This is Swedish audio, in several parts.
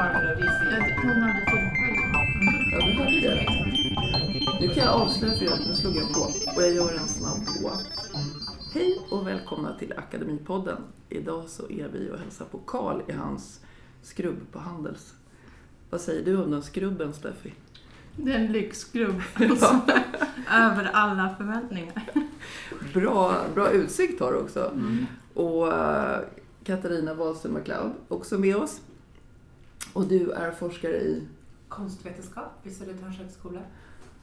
Och DC. Hon hade. Nu kan jag avslöja för er att nu slog jag på och jag gör en snabb på. Hej och välkomna till Akademipodden. Idag så är vi och hälsar på Karl i hans skrubb på Handels. Vad säger du om den skrubben, Steffi? Det är en lyxgrupp. Alltså, över alla förväntningar. Bra, bra utsikt har du också. Och eh, Katarina Wahlström McLeod också med oss. Och du är forskare i, Konstvetenskap vid Södertörns högskola.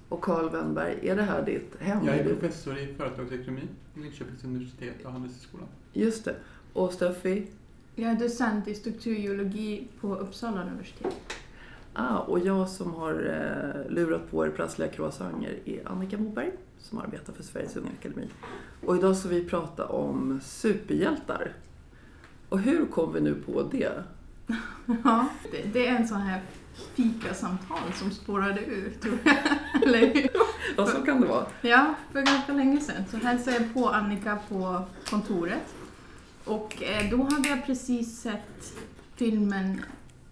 och Karl Wennberg, är det här ditt hem? Jag Är professor i företagsekonomi vid Linköpings universitet och Handelshögskolan. Just det. Och Steffi? Jag är docent i strukturgeologi på Uppsala universitet. Ah, och jag som har eh, lurat på er prassliga croissanter är Annika Moberg som arbetar för Sveriges Unga Akademi. Och idag ska vi prata om superhjältar. Och hur kom vi nu på det? Ja, det, det är en sån här fikasamtal som spårade ur, tror jag. Eller hur? Ja, så kan det vara. Ja, för ganska länge sedan så hälsade jag på Annika på kontoret. Och eh, då hade jag precis sett filmen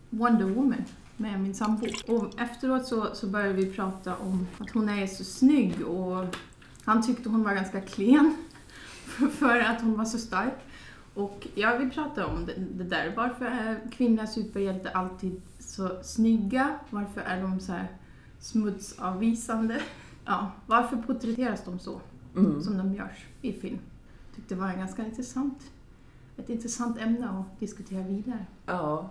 Wonder Woman med min sambo. Och efteråt så, så började vi prata om att hon är så snygg och han tyckte hon var ganska klen för att hon var så stark. Och jag vill prata om det, det där. Varför är kvinnliga superhjältar alltid så snygga? Varför är de så här smutsavvisande? Ja, varför porträtteras de så Mm. som de görs i film? Tyckte det var en ganska intressant, ett intressant ämne att diskutera vidare. Ja.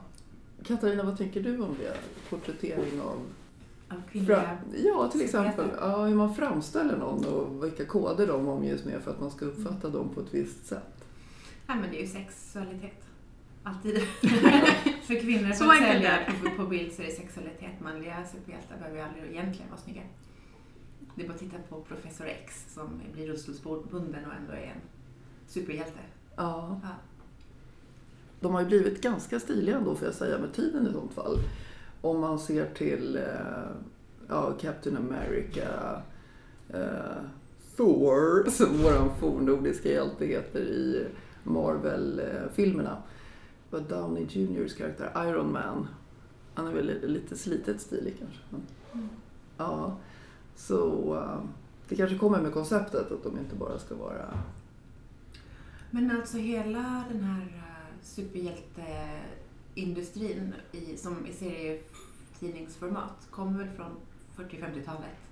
Katarina, vad tänker du om det? Porträttering av... Av kvinnliga... Ja, till exempel. Ja, hur man framställer någon och vilka koder de omges med för att man ska uppfatta dem på ett visst sätt. Nej men det är ju sexualitet. Alltid. För kvinnor som säljer på, på bild så är det sexualitet. Manliga superhjältar behöver ju aldrig egentligen vara snygga. Det är bara att titta på Professor X som blir rullstolsbunden och ändå är en superhjälte. Ja. Ja. De har ju blivit ganska stiliga ändå får jag säga med tiden i sånt fall. Om man ser till eh, ja, Captain America, eh, Thor, som våran fornnordiska hjälte heter i Marvel-filmerna. Vad Downey Juniors karaktär, Iron Man. Han är väl lite slitet stilig kanske. Mm. ja, så eh, det kanske kommer med konceptet att de inte bara ska vara Men alltså hela den här uh, superhjälteindustrin i, som i serietidningsformat kommer väl från 40-50-talet.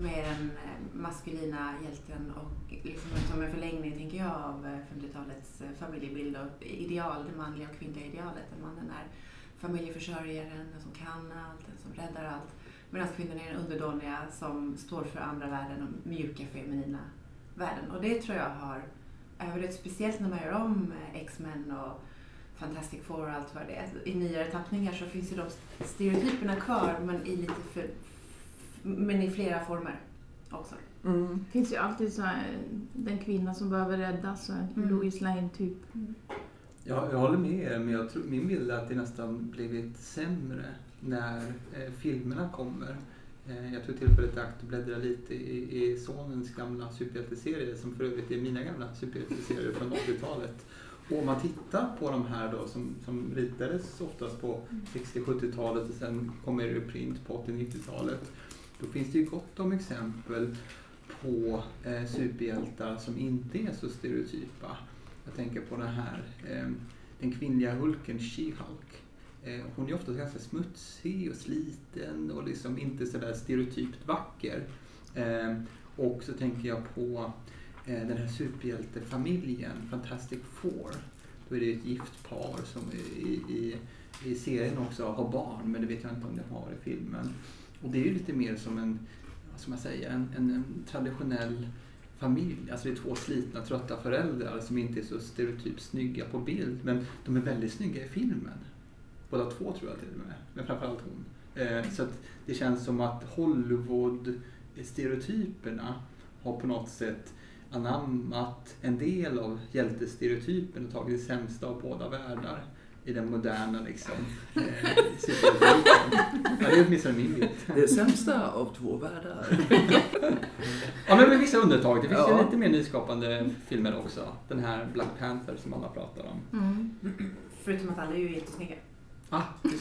Med den eh, maskulina hjälten och liksom som en förlängning, tänker jag, av eh, 50-talets eh, familjebild och ideal, det manliga och kvinnliga idealet. Där mannen är familjeförsörjaren, den som kan allt, den som räddar allt. Medan kvinnan är den underdåniga som står för andra värden och mjuka feminina värden. Och det tror jag har överlevt, speciellt när man gör om X-Men och Fantastic Four och allt vad det är. I nyare tappningar så finns ju de stereotyperna kvar men i lite för, men i flera former också. mm, Det finns ju alltid så här, den kvinna som behöver räddas, Mm. Louise Lane typ. Jag, jag håller med er, men jag tror, min bild är att det nästan blivit sämre när eh, filmerna kommer. Eh, jag tog tillfället i akt och bläddrade lite i, i sonens gamla superhjälteserie som för övrigt är mina gamla superhjälteserier från 80-talet. Och om man tittar på de här då som, som ritades oftast på 60-70-talet och sen kommer i reprint på 80-90-talet. Då finns det ju gott om exempel på eh, superhjältar som inte är så stereotypa. Jag tänker på den här, eh, den kvinnliga Hulken, She-Hulk. Eh, hon är ofta ganska smutsig och sliten och liksom inte sådär stereotypt vacker. Eh, och så tänker jag på eh, den här superhjältefamiljen, Fantastic Four. Då är det ett gift par som i, i, i serien också har barn, men det vet jag inte om de har i filmen. Och det är ju lite mer som en, vad ska man säga, en, en, en traditionell familj. Alltså det är två slitna, trötta föräldrar som inte är så stereotypt snygga på bild, men de är väldigt snygga i filmen. Båda två tror jag till och med, men framförallt hon. Eh, så att det känns som att Hollywood-stereotyperna har på något sätt anammat en del av hjältestereotypen och tagit det sämsta av båda världar i den moderna liksom, eh. Ja, det är åtminstone min bild. det sämsta av två världar. Ja, men med vissa undantag. Det finns Ja. ju lite mer nyskapande filmer också. Den här Black Panther som alla pratar om. Mm. Förutom att alla är ju jättesnygga. Ah.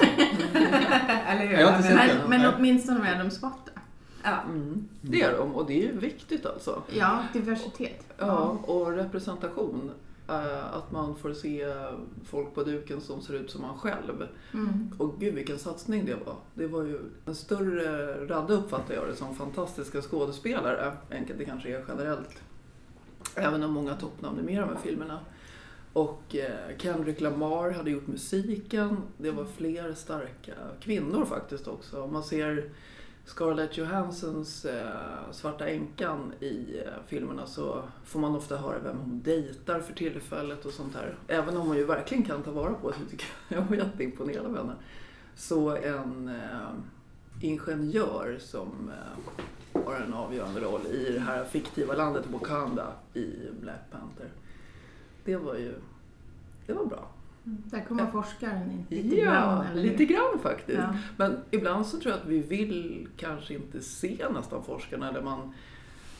Eller hur? Jag har inte sett den. Men, men åtminstone är de svarta. Ja. Mm. Det är de och det är viktigt alltså. Ja, diversitet. Ja, och representation. Eh, Att man får se folk på duken som ser ut som man själv. Mm. Och gud vilken satsning det var. Det var ju en större radda uppfattar jag det som fantastiska skådespelare det kanske är generellt. Även om många toppnamn är med i de här filmerna. Och eh, Kendrick Lamar hade gjort musiken. Det var fler starka kvinnor faktiskt också. Man ser Scarlett Johanssons eh, Svarta änkan i eh, filmerna så får man ofta höra vem hon dejtar för tillfället och sånt där. Även om hon ju verkligen kan ta vara på sig tycker jag. Jag var jätteimponerad av henne. Så en eh, ingenjör som eh, har en avgörande roll i det här fiktiva landet Wakanda i Black Panther. Det var ju, det var bra. Där kommer Ja. forskaren in. Lite ja, grann, lite grann faktiskt. Ja. Men ibland så tror jag att vi vill kanske inte se nästan forskarna. Eller man,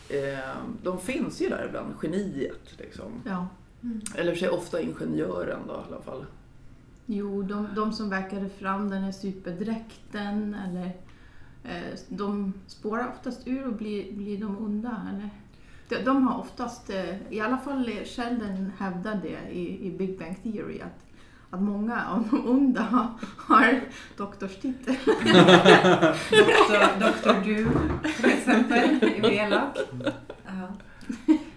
eh, de finns ju där ibland, geniet liksom. ja. Eller för sig ofta ingenjören då i alla fall. Jo, de, de som verkade fram den här superdräkten eller eh, de spårar oftast ur och blir, blir de onda. Eller? De, de har oftast, eh, i alla fall Sheldon hävdar det i, i Big Bang Theory, att, att många av de onda har, doktorstitel. Doktor, Doktor Du till exempel i Velak. Ja.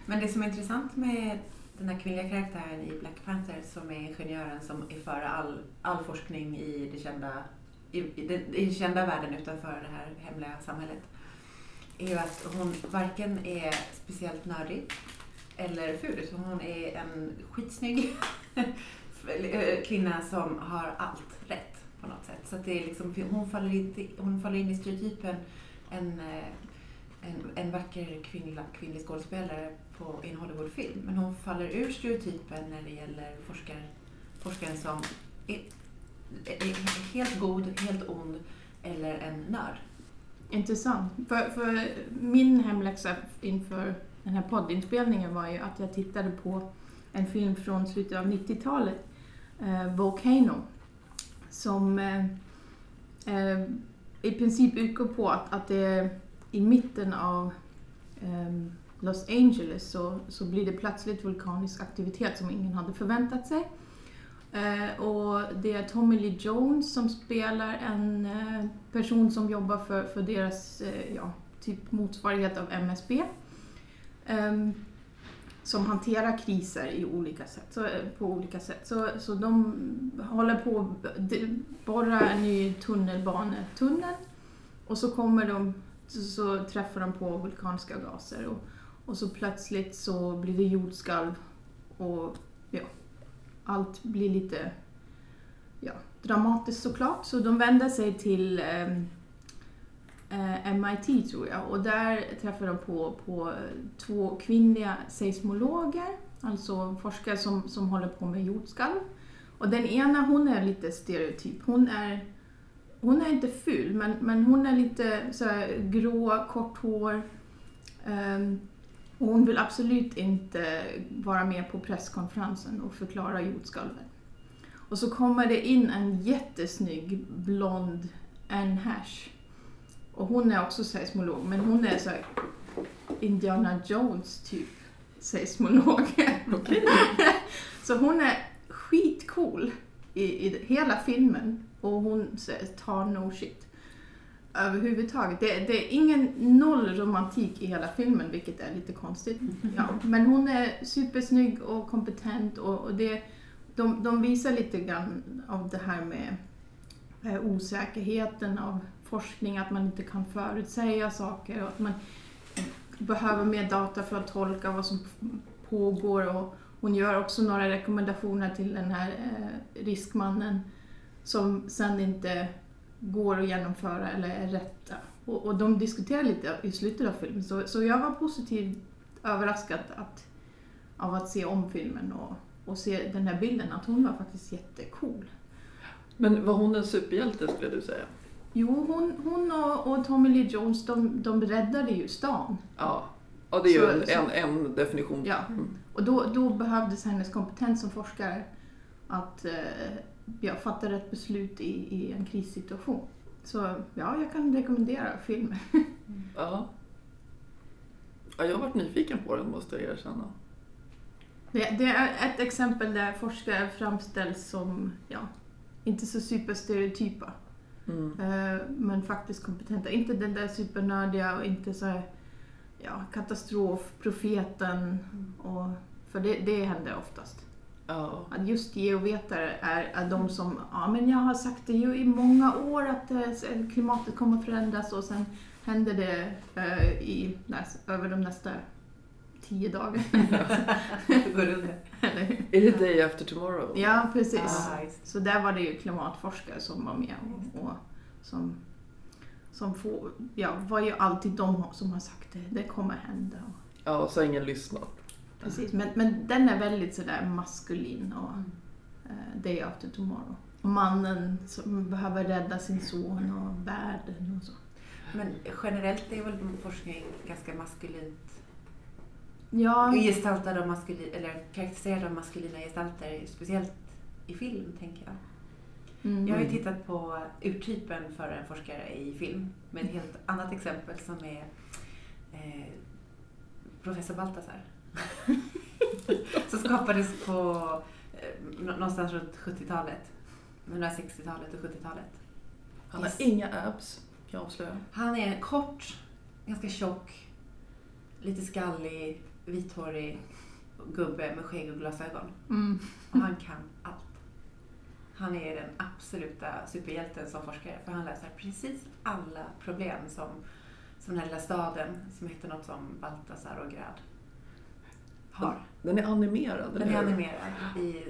Men det som är intressant med den här kvinnliga karaktären i Black Panther som är ingenjören som är före all, all forskning i det kända, i, i, den, i den kända världen utanför det här hemliga samhället är ju att hon varken är speciellt nördig eller ful utan hon är en skitsnygg Eh, kvinna som har allt rätt på något sätt. Så att det är liksom, hon, faller in, hon faller in i stereotypen en, eh, en, en vacker kvinnlig, kvinnlig skådespelare på, i en Hollywoodfilm. Men hon faller ur stereotypen när det gäller forskar, forskaren som är, är helt god, helt ond eller en nörd. Intressant. För, för min hemläxa inför den här poddinspelningen var ju att jag tittade på en film från slutet av 90-talet, eh, Volcano, som eh, eh, i princip utgår på att, att det är i mitten av eh, Los Angeles så, så blir det plötsligt vulkanisk aktivitet som ingen hade förväntat sig. Eh, och det är Tommy Lee Jones som spelar en eh, person som jobbar för, för deras eh, ja, typ motsvarighet av MSB. Ehm, som hanterar kriser i olika sätt, så, på olika sätt. Så, så de håller på att borra en ny tunnelbanetunnel och så kommer de, så, så träffar de på vulkaniska gaser och, och så plötsligt så blir det jordskalv och ja, allt blir lite ja, dramatiskt såklart. Så de vänder sig till eh, eh, MIT tror jag och där träffar de på, på två kvinnliga seismologer, alltså forskare som, som håller på med jordskalv. Och den ena hon är lite stereotyp. Hon är, hon är inte ful men, men hon är lite så här, grå, kort hår. Um, och hon vill absolut inte vara med på presskonferensen och förklara jordskalvet. Och så kommer det in en jättesnygg blond Anne Hash. Och hon är också seismolog, men hon är så Indiana Jones typ seismolog. så hon är skitcool i, i hela filmen och hon tar no shit. Överhuvudtaget. Det, det är ingen noll romantik i hela filmen, vilket är lite konstigt. Ja, men hon är supersnygg och kompetent och, och det, de, de visar lite grann av det här med eh, osäkerheten av forskning, att man inte kan förutsäga saker och att man behöver mer data för att tolka vad som pågår. Och hon gör också några rekommendationer till den här eh, riskmannen som sen inte går att genomföra eller är rätta. Och, och de diskuterar lite i slutet av filmen, så, så jag var positivt överraskad att, av att se om filmen och, och se den här bilden, att hon var faktiskt jättecool. Men var hon en superhjälte skulle du säga? Jo, hon, hon och, och Tommy Lee Jones, de, de räddade ju stan. Ja. Ja, det är ju Så- en, så- en, en definition. Ja. Mm. Och då, då behövdes hennes kompetens som forskare att eh, ja, fatta rätt beslut i, i en krissituation. Så ja, jag kan rekommendera filmen. Ja. ja. Jag har varit nyfiken på den måste jag erkänna. Det, det är ett exempel där forskare framställs som, ja, inte så superstereotypa. Mm. Eh, men faktiskt kompetenta. Inte den där supernördiga och inte så här, ja, katastrofprofeten. Och, för det, det händer oftast. Ja. Att just geovetare är, är de som, ja men jag har sagt det ju i många år att eh, klimatet kommer att förändras och sen händer det eh, i, näs, över de nästa tio dagarna. Det går under. Är det Day After Tomorrow? Ja, precis. Ah. Så där var det ju klimatforskare som var med och, och som, som får, ja, var ju alltid de som har sagt det, det kommer hända. Ja, och så har ingen lyssnat. Precis, men, men den är väldigt sådär maskulin och eh, Day After Tomorrow. Och mannen som behöver rädda sin son och världen och så. Men generellt är väl forskning ganska maskulint Ja, gestaltad av maskulin, eller karaktäriserad av maskulina gestalter, speciellt i film tänker jag. mm, Jag har ju tittat på urtypen för en forskare i film med ett helt annat exempel som är eh, professor Baltasar. som skapades på eh, nå- någonstans runt 70-talet. Mellan 60-talet och 70-talet. Han har Yes. inga abs, kan jag avslöja. Han är kort, ganska tjock, lite skallig, vithårig gubbe med skägg och glasögon. mm, Och han kan allt. Han är den absoluta superhjälten som forskare för han löser precis alla problem som, som den här lilla staden som heter något som Baltasar och Grad har. Den är animerad, Den är animerad i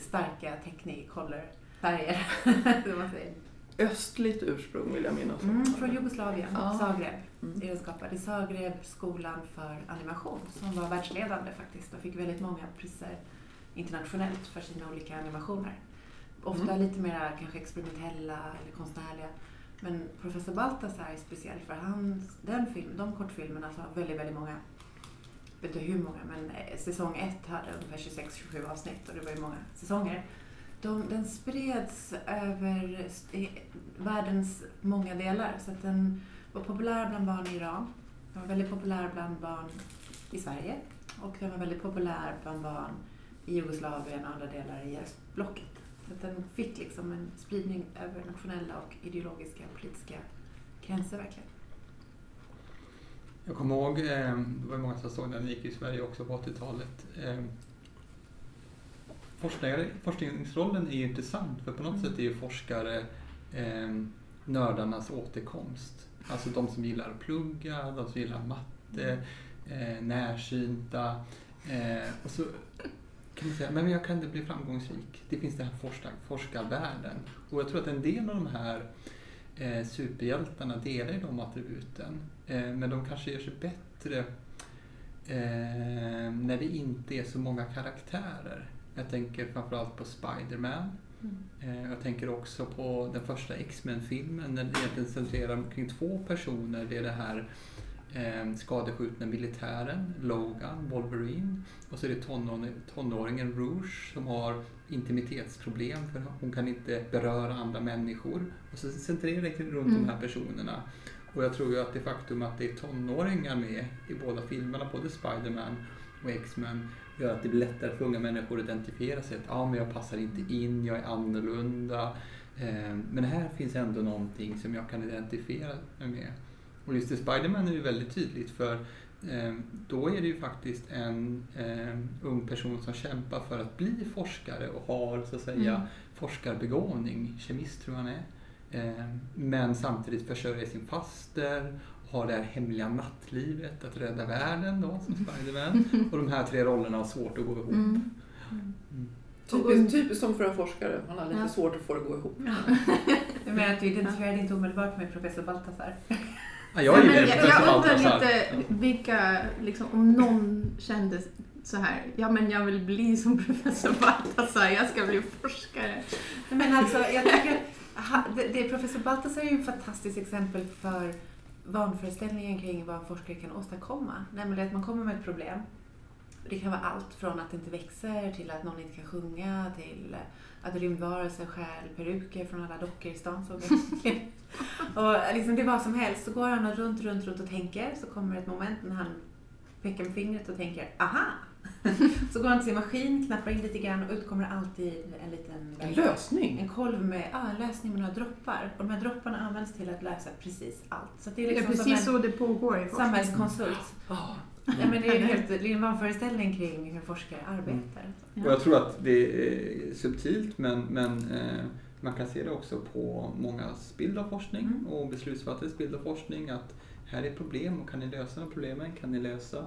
starka technicolor färger. Östligt ursprung vill jag minnas. Mm, från Jugoslavien, Ja. Zagreb. Mm. är den skapad. I Zagreb, skolan för animation, som var världsledande faktiskt och fick väldigt många priser internationellt för sina olika animationer. Ofta Mm. lite mer kanske experimentella eller konstnärliga. Men Professor Baltasar är speciell för han, den film, de kortfilmerna så har väldigt, väldigt många, jag vet inte hur många, men eh, säsong ett hade ungefär 26-27 avsnitt och det var ju många säsonger. De, den spreds över i världens många delar så att den var populär bland barn i Iran. Den var väldigt populär bland barn i Sverige och den var väldigt populär bland barn i Jugoslavien och andra delar i östblocket. Så att den fick liksom en spridning över nationella och ideologiska och politiska gränser verkligen. Jag kommer ihåg, eh, det var många som såg den, den gick i Sverige också på 80-talet. Forskare, forskningsrollen är intressant för på något Mm. sätt är ju forskare eh, nördarnas återkomst. Alltså de som gillar att plugga, de som gillar matte, eh, närsynta. Eh, och så kan man säga, men jag kan inte bli framgångsrik. Det finns den här forskar, forskarvärlden. Och jag tror att en del av de här eh, superhjältarna delar ju de attributen. Eh, men de kanske gör sig bättre eh, när det inte är så många karaktärer. Jag tänker framförallt på Spider-Man. Eh, jag tänker också på den första X-Men-filmen det egentligen centrerar kring två personer. Det är det här eh, skadeskjutna militären, Logan, Wolverine. Och så är det tonåringen, tonåringen Rouge som har intimitetsproblem för hon kan inte beröra andra människor. Och så centrerar det runt Mm. de här personerna. Och jag tror ju att det faktum att det är tonåringar med i båda filmerna, både Spider-Man och X-Men, gör att det blir lättare för unga människor att identifiera sig. Att ja, men jag passar inte in, jag är annorlunda. Eh, men här finns ändå någonting som jag kan identifiera mig med. Och just i Spider-Man är det väldigt tydligt för eh, då är det ju faktiskt en eh, ung person som kämpar för att bli forskare och har så att säga Mm. forskarbegåvning, kemist tror jag han är. Eh, men samtidigt försörjer sin faster, har det här hemliga nattlivet, att rädda världen då som Spiderman. Och de här tre rollerna har svårt att gå ihop. Mm. Mm. Typiskt, typiskt som för en forskare. Man har lite Ja. svårt att få det att gå ihop. Jag menar att du identifierade inte omedelbart med professor Baltasar. Ja, jag men väldigt jag, jag undrar Baltasar. lite Ja. vilka, liksom, om någon kände så här, ja men jag vill bli som professor Baltasar, jag ska bli forskare. Men alltså, jag tycker det, det, professor Baltasar är ju ett fantastiskt exempel för vanföreställningen kring vad en forskare kan åstadkomma. Nämligen att man kommer med ett problem Det kan vara allt från att det inte växer till att någon inte kan sjunga till att rymdvarelser stjäl peruker från alla dockor i stan. Och liksom det är vad som helst. Så går han runt, runt, runt och tänker. Så kommer ett moment när han pekar med fingret och tänker aha! så går han till sin maskin, knappar in lite grann och ut kommer alltid en liten En lösning. en kolv med ah, en lösning med några droppar. Och de här dropparna används till att lösa precis allt. Så det är Det är liksom precis som så det pågår i en forskningen. samhällskonsult. Ja. Ja, men det är en helt det är en vanföreställning kring hur forskare arbetar. Ja. Och jag tror att det är subtilt men, men eh, man kan se det också på mångas bild av forskning Mm. och beslutsfattares bild av forskning att här är problem och kan ni lösa de problemen? Kan ni lösa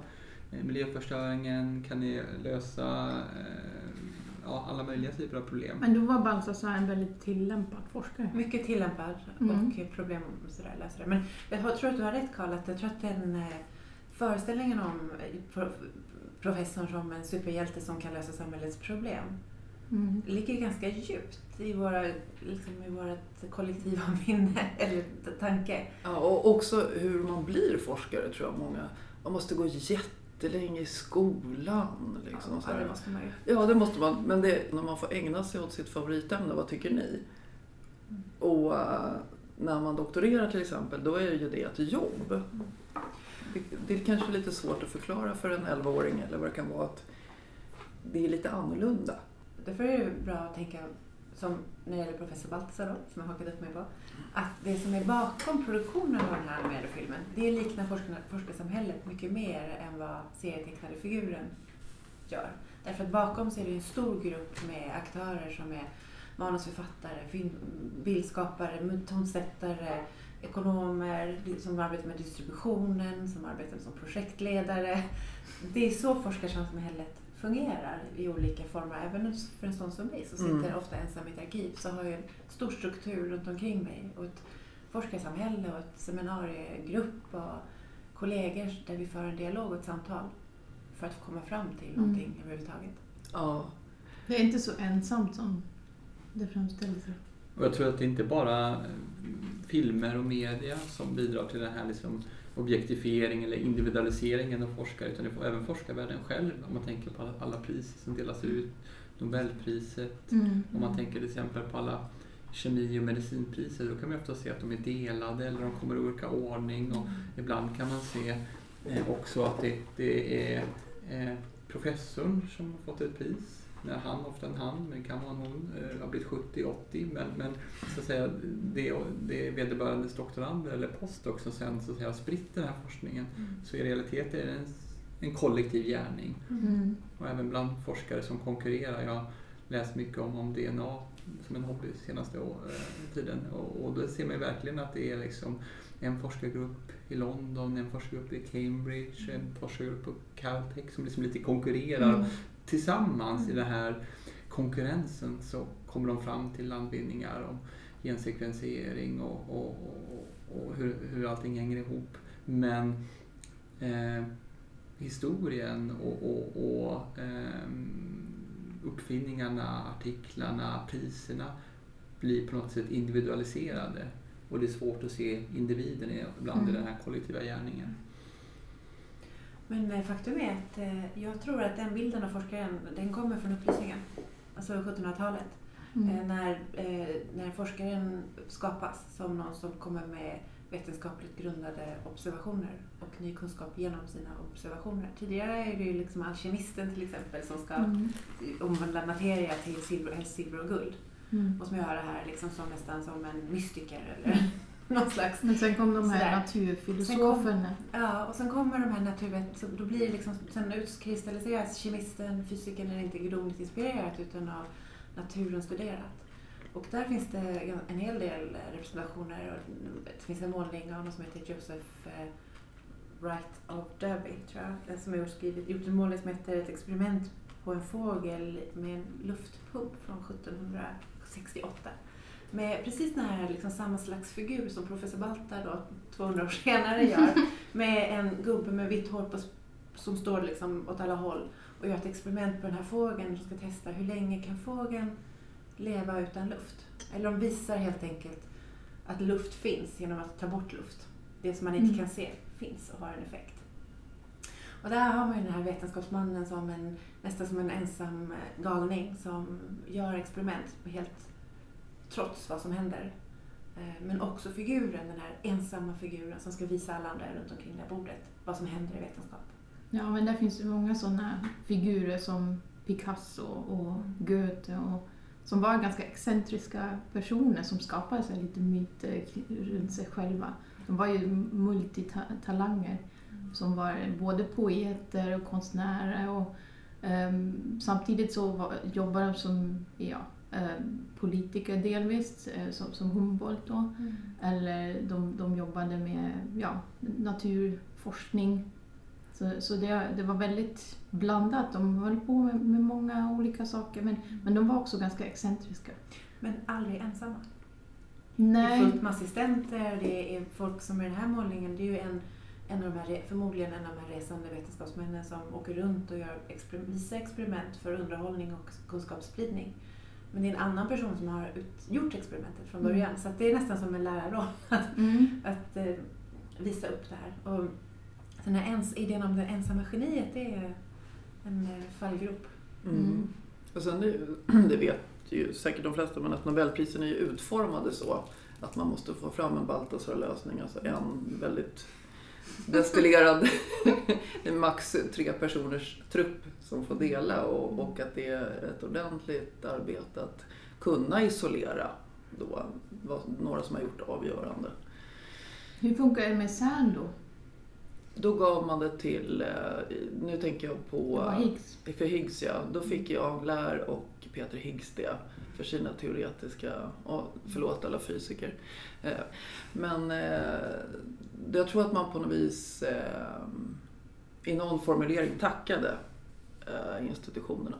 miljöförstöringen? Kan ni lösa eh, ja, alla möjliga typer av problem? Men då var Balthazar en väldigt tillämpad forskare. Mycket tillämpad Mm. och problem och sådär, lösare. Men jag tror att du har rätt Karl, att jag tror att den eh, föreställningen om eh, pro- professorn som en superhjälte som kan lösa samhällets problem Mm. ligger ganska djupt i, våra, liksom i vårt kollektiva minne eller tanke. Ja, och också hur man blir forskare tror jag många. Man måste gå jättelänge i skolan. Liksom, ja, det måste man ju. Ja, det måste man. Men det, när man får ägna sig åt sitt favoritämne, vad tycker ni? Och eh, när man doktorerar till exempel, då är ju det ett jobb. Det, det är kanske lite svårt att förklara för en 11-åring eller vad det kan vara att det är lite annorlunda. Därför är det bra att tänka, som när det gäller professor Baltzar då, som jag hakat upp mig på, att det som är bakom produktionen av den här animerade filmen, det liknar forskarna- forskarsamhället mycket mer än vad serietecknade figuren gör. Därför att bakom så är det en stor grupp med aktörer som är manusförfattare, film, bildskapare, tonsättare, ekonomer som arbetar med distributionen, som arbetar som projektledare. Det är så forskarsamhället fungerar i olika former. Även för en sån som mig som sitter Mm. ofta ensam i ett arkiv så har jag en stor struktur runt omkring mig och ett forskarsamhälle och ett seminariegrupp och kollegor där vi för en dialog och ett samtal för att komma fram till Mm. någonting överhuvudtaget. Ja, Det är inte så ensamt som det framställs. Och jag tror att det inte bara eh, filmer och media som bidrar till den här liksom objektifiering eller individualiseringen av forskare utan det får även forskarvärlden själv om man tänker på alla- priser som delas ut. Nobelpriset, Mm. om man tänker till exempel på alla kemi och medicinpriser då kan man ofta se att de är delade eller de kommer i olika ordning och ibland kan man se eh, också att det, det är eh, professorn som har fått ett pris. När han, ofta en han, men kan vara en hon, eh, har blivit 70-80 men, men så att säga, det, det är vederbörandes doktorander eller postdoc som sen så att säga, har spritt den här forskningen. Så i realiteten är det en, en kollektiv gärning. Mm. Och även bland forskare som konkurrerar. Jag har läst mycket om, om DNA som en hobby senaste år, eh, tiden. Och, och då ser man verkligen att det är liksom en forskargrupp i London, en forskargrupp i Cambridge, en forskargrupp på Caltech som liksom lite konkurrerar. Mm. Tillsammans i den här konkurrensen så kommer de fram till landvinningar om gensekvensering och, och, och, och hur, hur allting hänger ihop. Men eh, historien och, ehm, uppfinningarna, artiklarna, priserna blir på något sätt individualiserade. Och det är svårt att se individen i- ibland i Mm. den här kollektiva gärningen. Men faktum är att eh, jag tror att den bilden av forskaren, den kommer från upplysningen. Alltså 1700-talet. Mm. Eh, när, eh, när forskaren skapas som någon som kommer med vetenskapligt grundade observationer och ny kunskap genom sina observationer. Tidigare är det ju liksom alkemisten till exempel som ska Mm. omvandla materia till silver, silver och guld. Mm. Och som gör det här liksom som nästan som en mystiker eller någon slags Men sen kom de här Sådär. naturfilosoferna. Ja, och sen kommer de här naturvet, så då blir det liksom, sen utkristalliseras kemisten, fysikern är inte gudomligt inspirerat utan av naturen studerat. Och där finns det en hel del representationer. Det finns en målning av någon som heter Joseph eh, Wright of Derby, tror jag, den som har skrivit, gjort en målning som heter Ett experiment på en fågel med en luftpump från 1768. Med precis den här liksom samma slags figur som professor Baltar då 200 år senare gör. Med en gubbe med vitt hår på, som står liksom åt alla håll och gör ett experiment på den här fågeln och ska testa hur länge kan fågeln leva utan luft. Eller de visar helt enkelt att luft finns genom att ta bort luft. Det som man inte Mm. kan se finns och har en effekt. Och där har man ju den här vetenskapsmannen som en, nästan som en ensam eh, galning som gör experiment helt trots vad som händer. Eh, Men också figuren, den här ensamma figuren som ska visa alla andra runt omkring det här bordet vad som händer i vetenskap. Ja, men där finns det många sådana figurer som Picasso och Goethe och som var ganska excentriska personer som skapade sig lite myter runt sig själva. De var ju multitalanger som var både poeter och konstnärer och ehm, samtidigt så var, jobbade de som ja, politiker delvis, eh, som, som Humboldt då. Eller de, de jobbade med ja, naturforskning. Så, så det, det var väldigt blandat. De höll på med, med många olika saker men, men de var också ganska excentriska. Men aldrig ensamma. Det är Nej, fullt med assistenter, det är folk som i den här målningen, det är ju en, en av de här, förmodligen en av de här resande vetenskapsmännen som åker runt och gör exper, visar experiment för underhållning och kunskapsspridning. Men det är en annan person som har ut, gjort experimentet från Mm. början. Så att det är nästan som en lärarroll att, mm. att eh, visa upp det här. Och den här ens, idén om det ensamma geniet, det är en eh, fallgrop. Mm. Mm. Och sen, det, det vet ju säkert de flesta, men att Nobelprisen är ju utformade så att man måste få fram en Baltasar-lösning, alltså en väldigt destillerad, max tre personers trupp som får dela och, och att det är ett ordentligt arbete att kunna isolera då, vad, några som har gjort avgörande. Hur funkar det med CERN då? Då gav man det till, eh, nu tänker jag på var Higgs. För Higgs ja, då fick ju Aglar och Peter Higgs det för sina teoretiska, förlåt alla fysiker. Eh, Men eh, jag tror att man på något vis eh, i någon formulering tackade eh, institutionerna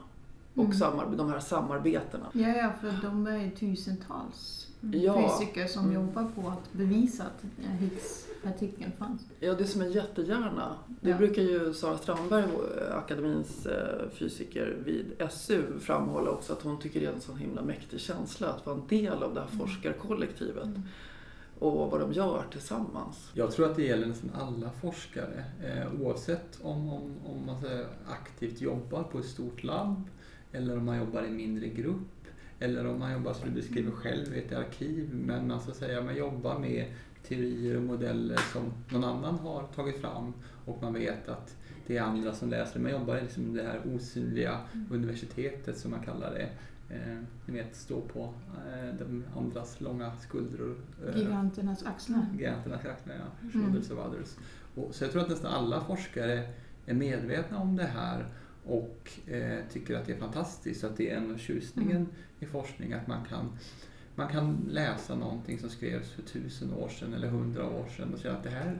och Mm. samar- de här samarbetena. Ja, ja, för de är ju tusentals Ja. fysiker som Mm. jobbar på att bevisa att eh, Higgs-partikeln fanns. Ja, det som är jättegärna. Det Ja. brukar ju Sara Strandberg, eh, akademins eh, fysiker vid SU, framhålla också att hon tycker det är en sån himla mäktig känsla att vara en del av det här Mm och vad de gör tillsammans. Jag tror att det gäller nästan alla forskare eh, oavsett om, om, om man säger, aktivt jobbar på ett stort labb eller om man jobbar i en mindre grupp eller om man jobbar som du beskriver själv i ett arkiv men man, så att säga, man jobbar med teorier och modeller som någon annan har tagit fram och man vet att det är andra som läser. Man jobbar i liksom det här osynliga universitetet som man kallar det. Eh, ni vet, stå på eh, de andras långa skuldror. eh, Giganternas axlar. Giganternas axlar, ja. Mm. Shoulders of others. Och, så jag tror att nästan alla forskare är medvetna om det här och eh, tycker att det är fantastiskt. Att det är en av tjusningen Mm. i forskning att man kan, man kan läsa någonting som skrevs för tusen år sedan eller hundra år sedan och säga att det här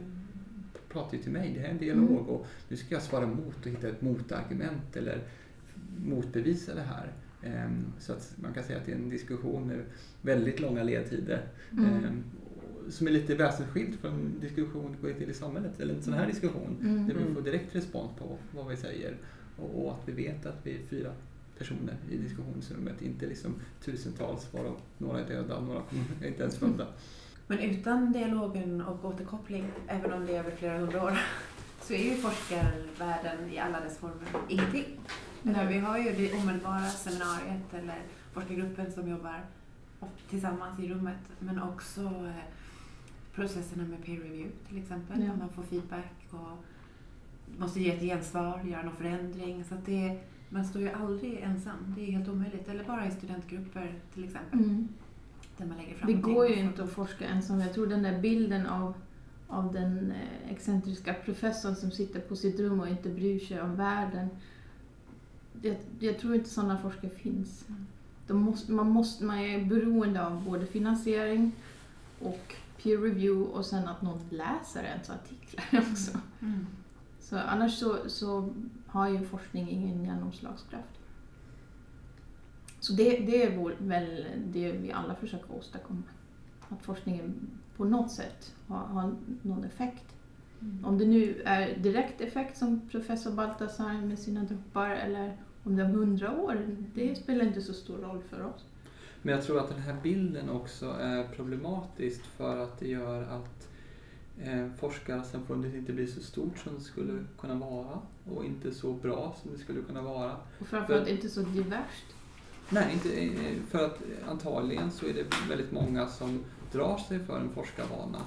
pratar ju till mig, det här är en dialog Mm. och nu ska jag svara emot och hitta ett motargument eller motbevisa det här. Ehm, Så att man kan säga att det är en diskussion med väldigt långa ledtider Mm. Ehm, som är lite väsensskild från diskussion går till i samhället, eller en sån här diskussion Mm. där vi Mm. får direkt respons på vad vi säger och, och att vi vet att vi är fyra personer i diskussionsrummet, inte liksom tusentals varav några är döda och några är inte ens födda. Men utan dialogen och återkoppling, även om det är över flera hundra år, så är ju forskarvärlden i alla dess former ingenting. Eller, vi har ju det omedelbara seminariet eller forskargruppen som jobbar tillsammans i rummet, men också eh, processerna med peer review till exempel. Ja. Man får feedback och måste ge ett gensvar, göra någon förändring. Så det, man står ju aldrig ensam, det är helt omöjligt. Eller bara i studentgrupper till exempel, Mm. Där man lägger fram Det går ju inte att forska ensam. Jag tror den där bilden av, av den eh, excentriska professorn som sitter på sitt rum och inte bryr sig om världen. Jag, jag tror inte sådana forskare finns. Mm. Måste, man, måste, man är beroende av både finansiering och peer review och sen att någon läser ens artiklar också. Mm. Så annars så, så har ju forskning ingen genomslagskraft. Så det, det är vår, väl det vi alla försöker åstadkomma. Att forskningen på något sätt har, har någon effekt. Mm. Om det nu är direkt effekt som professor Baltasar med sina droppar eller om det är hundra år, det spelar inte så stor roll för oss. Men jag tror att den här bilden också är problematisk för att det gör att eh, forskarsamfundet inte blir så stort som det skulle kunna vara och inte så bra som det skulle kunna vara. Och framförallt inte så diverst. Nej, inte, eh, för att antagligen så är det väldigt många som drar sig för en forskarbana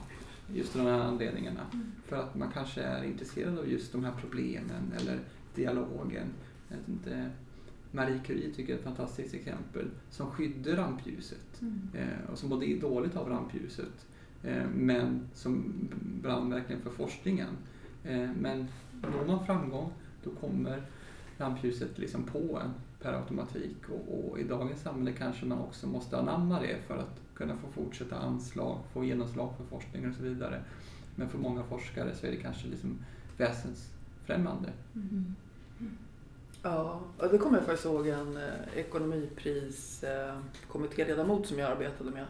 just av de här anledningarna. Mm. För att man kanske är intresserad av just de här problemen eller dialogen. Jag vet inte, Marie Curie tycker jag är ett fantastiskt exempel som skyddar rampljuset eh, och som mådde dåligt av rampljuset eh, men som brann verkligen för forskningen. Men når man framgång då kommer rampljuset liksom på en per automatik och, och i dagens samhälle kanske man också måste anamma det för att kunna få fortsätta anslag, få genomslag för forskning och så vidare. Men för många forskare så är det kanske liksom väsensfrämmande. Mm. Ja, och det kommer jag faktiskt ihåg en eh, ekonomipriskommittéledamot som jag arbetade med.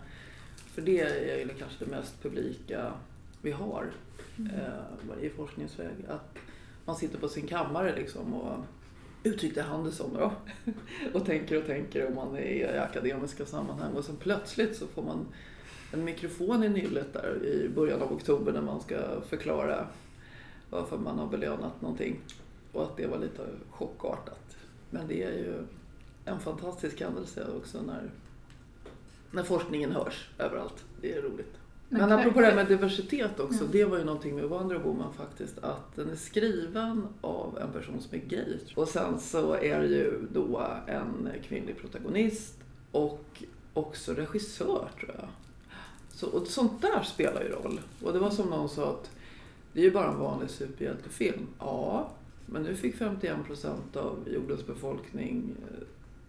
För det är ju kanske det mest publika vi har eh, i forskningsväg. Att man sitter på sin kammare liksom och uttryckte han det som då. och tänker och tänker om man är i akademiska sammanhang och sen plötsligt så får man en mikrofon i nyllet där i början av oktober när man ska förklara varför man har belönat någonting. Och att det var lite chockartat. Men det är ju en fantastisk händelse också när, när forskningen hörs överallt. Det är roligt. Men, Men apropå det här med diversitet också, Ja. det var ju någonting med Wonder Woman faktiskt, att den är skriven av en person som är gay. Och sen så är det ju då en kvinnlig protagonist och också regissör tror jag. Så, och sånt där spelar ju roll. Och det var som någon sa att det är ju bara en vanlig superhjältefilm. Ja, men nu fick 51 procent av jordens befolkning eh,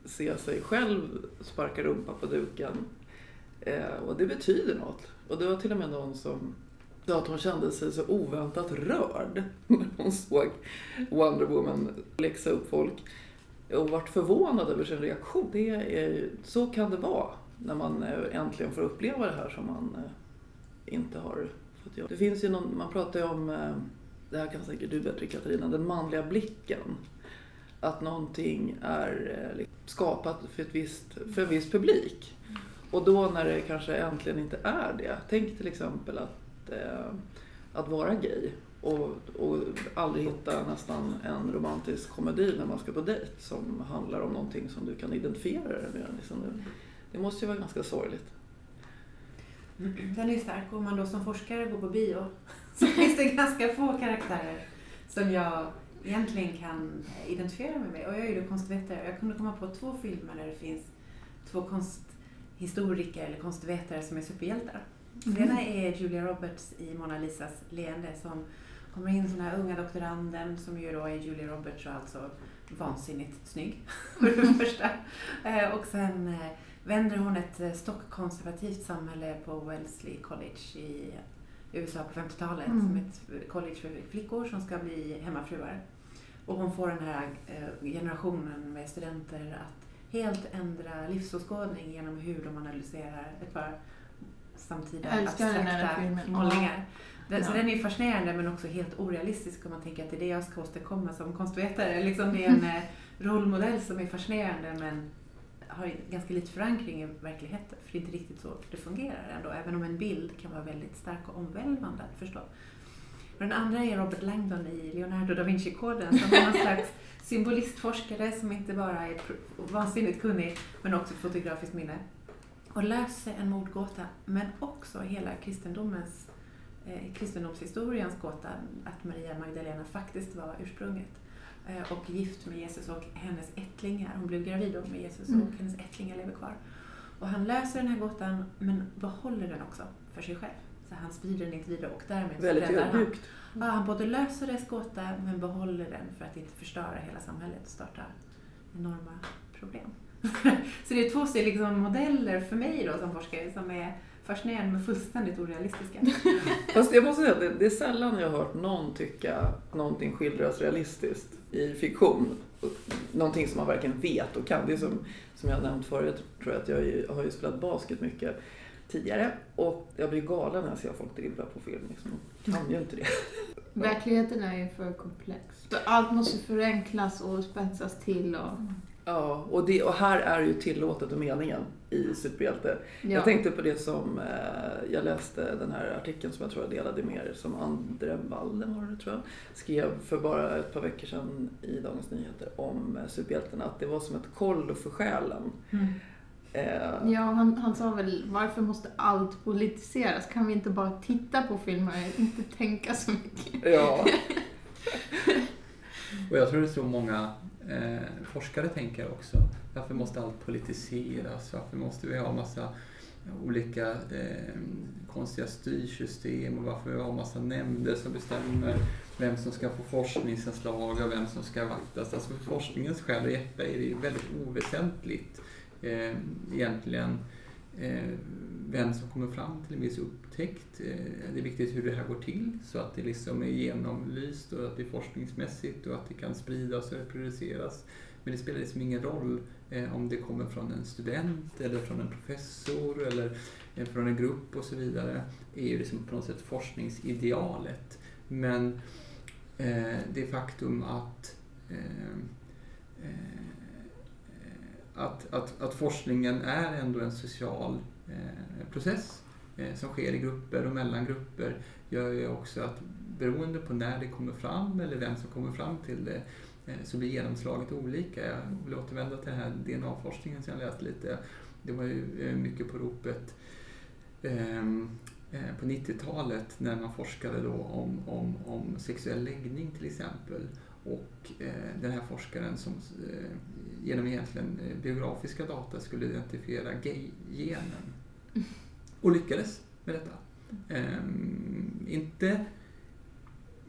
se sig själv sparka rumpa på duken. Eh, och det betyder något. Och det var till och med någon som sa att hon kände sig så oväntat rörd när hon såg Wonder Woman läxa upp folk. Och vart förvånad över sin reaktion. Det är, så kan det vara när man eh, äntligen får uppleva det här som man eh, inte har fått göra. Det finns ju någon, man pratar ju om, eh, det här kan säkert du bättre Katarina, den manliga blicken. Att någonting är liksom skapat för, ett visst, för en viss publik. Och då när det kanske äntligen inte är det. Tänk till exempel att, eh, att vara gay och, och aldrig hitta nästan en romantisk komedi när man ska på dejt som handlar om någonting som du kan identifiera dig med. Liksom. Det- måste ju vara ganska sorgligt. Den är ju stark. Om man då som forskare går på bio så finns det ganska få karaktärer som jag egentligen kan identifiera mig med. Och jag är ju då konstvetare. Jag kunde komma på två filmer där det finns två konst konsthistoriker eller konstvetare som är superhjältar. Den ena är Julia Roberts i Mona Lisas leende som kommer in den här unga doktoranden som ju då är Julia Roberts och alltså vansinnigt snygg för det första. Eh, Och sen eh, vänder hon ett eh, stockkonservativt samhälle på Wellesley College i USA på 50-talet Mm. som ett college för flickor som ska bli hemmafruar. Och hon får den här generationen med studenter att helt ändra livsåskådning genom hur de analyserar ett par samtida abstrakta målningar. Den, Så Ja. den är fascinerande men också helt orealistisk om man tänker att det är det jag ska åstadkomma som konstvetare. Liksom det är en eh, rollmodell som är fascinerande men har ganska lite förankring i verkligheten. För det är inte riktigt så det fungerar ändå. Även om en bild kan vara väldigt stark och omvälvande att förstå. Och den andra är Robert Langdon i Leonardo da Vinci-koden som är någon slags symbolistforskare som inte bara är vansinnigt kunnig men också fotografiskt minne. Och löser en mordgåta men också hela kristendomens eh, kristendomshistoriens gåta att Maria Magdalena faktiskt var ursprunget eh, och gift med Jesus och hennes ättlingar. Hon blev gravid med Jesus Mm. och hennes ättlingar lever kvar. Och han löser den här gåtan men behåller den också för sig själv. Så han sprider den inte vidare och därmed Väldigt räddar han. ödmjukt. Ja, han både löser dess gåta men behåller den för att inte förstöra hela samhället och starta enorma problem. så det är två liksom modeller för mig då som forskare som är fascinerande men fullständigt orealistiska. Fast jag måste säga att det, det är sällan jag har hört någon tycka att någonting skildras realistiskt i fiktion. Någonting som man verkligen vet och kan. Det är som, som jag nämnt förut, tror jag att jag har ju spelat basket mycket tidigare. Och jag blir galen när jag ser folk dribbla på film. Liksom. Jag kan ju inte det. Verkligheten är ju för komplex. Allt måste förenklas och spetsas till. Och... Ja, och, det, och här är ju tillåtet och meningen i superhjälte. Ja. Jag tänkte på det som eh, jag läste den här artikeln som jag tror jag delade med er som Andre Waldemar tror jag, skrev för bara ett par veckor sedan i Dagens Nyheter om eh, superhjältarna. Att det var som ett kollo för själen. Eh, Ja, han, han sa väl varför måste allt politiseras? Kan vi inte bara titta på filmer och inte tänka så mycket? ja. Och jag tror det är så många eh, forskare tänker också. Varför måste allt politiseras? Varför måste vi ha massa olika eh, konstiga styrsystem och varför vi har massa nämnder som bestämmer vem som ska få forskningsanslag och vem som ska vaktas. Alltså för forskningens själ och hjärta är det väldigt oväsentligt eh, egentligen eh, vem som kommer fram till en viss upptäckt. Eh, det är viktigt hur det här går till så att det liksom är genomlyst och att det är forskningsmässigt och att det kan spridas och reproduceras. Men det spelar liksom ingen roll eh, om det kommer från en student eller från en professor eller eh, från en grupp och så vidare. Det är ju liksom på något sätt forskningsidealet. Men eh, det faktum att eh, eh, att, att, att forskningen är ändå en social eh, process eh, som sker i grupper och mellan grupper gör ju också att beroende på när det kommer fram eller vem som kommer fram till det eh, så blir genomslaget olika. Jag vill återvända till den här DNA-forskningen som jag läste lite. Det var ju eh, mycket på ropet ehm, eh, på 90-talet när man forskade då om, om, om sexuell läggning till exempel. Och eh, den här forskaren som eh, genom egentligen eh, biografiska data skulle identifiera gay-genen. Och lyckades med detta. Ehm, inte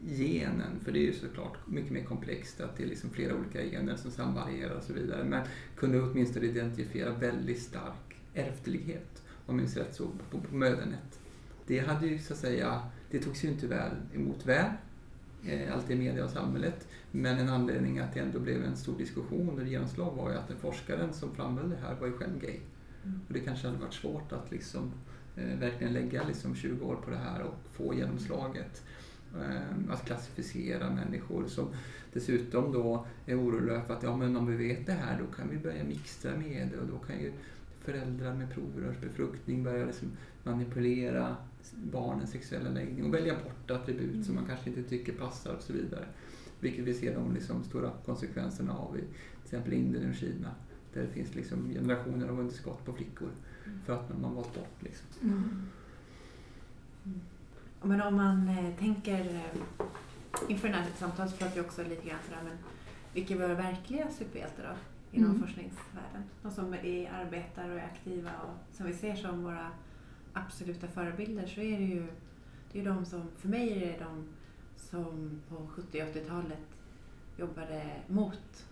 genen, för det är ju såklart mycket mer komplext att det är liksom flera olika gener som samvarierar och så vidare. Men kunde åtminstone identifiera väldigt stark ärftlighet, om jag minns rätt, så på, på mödernet. Det hade ju så att säga, det togs ju inte väl emot väl, eh, allt i media och samhället. Men en anledning att det ändå blev en stor diskussion och genomslag var ju att den forskaren som framhöll det här var ju själv gay. Och det kanske hade varit svårt att liksom, eh, verkligen lägga liksom 20 år på det här och få genomslaget. Eh, att klassificera människor som dessutom då är oroliga för att ja, men om vi vet det här då kan vi börja mixtra med det och då kan ju föräldrar med provrörsbefruktning börja liksom manipulera barnens sexuella läggning och välja bort attribut som man kanske inte tycker passar och så vidare. Vilket vi ser de liksom stora konsekvenserna av i till exempel Indien och Kina. Där det finns liksom generationer av underskott på flickor för att man valt bort. Liksom. Mm. Men om man eh, tänker eh, inför det här samtalet så pratar vi också lite grann sådär, men vilka är våra verkliga superhjältar då inom Mm. forskningsvärlden? De som är, arbetar och är aktiva och som vi ser som våra absoluta förebilder så är det ju det är de som, för mig är det de som på 70 och 80-talet jobbade mot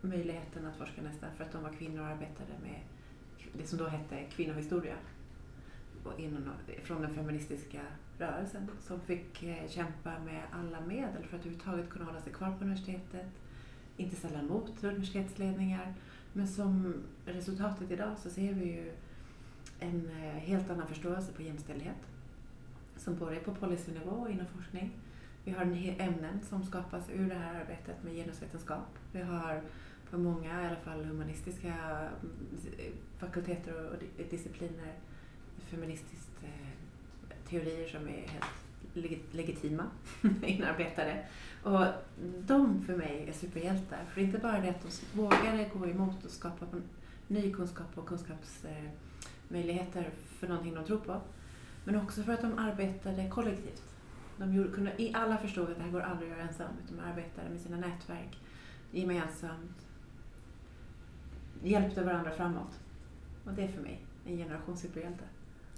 möjligheten att forska nästan för att de var kvinnor och arbetade med det som då hette kvinnohistoria inom, från den feministiska rörelsen som fick eh, kämpa med alla medel för att överhuvudtaget kunna hålla sig kvar på universitetet. Inte sällan mot universitetsledningar. Men som resultatet idag så ser vi ju en eh, helt annan förståelse på jämställdhet. Som både är på policynivå och inom forskning. Vi har en ämnen som skapas ur det här arbetet med genusvetenskap. Vi har på många, i alla fall humanistiska eh, fakulteter och discipliner feministiskt eh, teorier som är helt legitima, inarbetade. Och de för mig är superhjältar. För inte bara det att de vågade gå emot och skapa ny kunskap och kunskapsmöjligheter för någonting de tror på. Men också för att de arbetade kollektivt. De gjorde, kunde, alla förstod att det här går aldrig att göra ensam. Utan de arbetade med sina nätverk gemensamt. Hjälpte varandra framåt. Och det är för mig en generation superhjälte.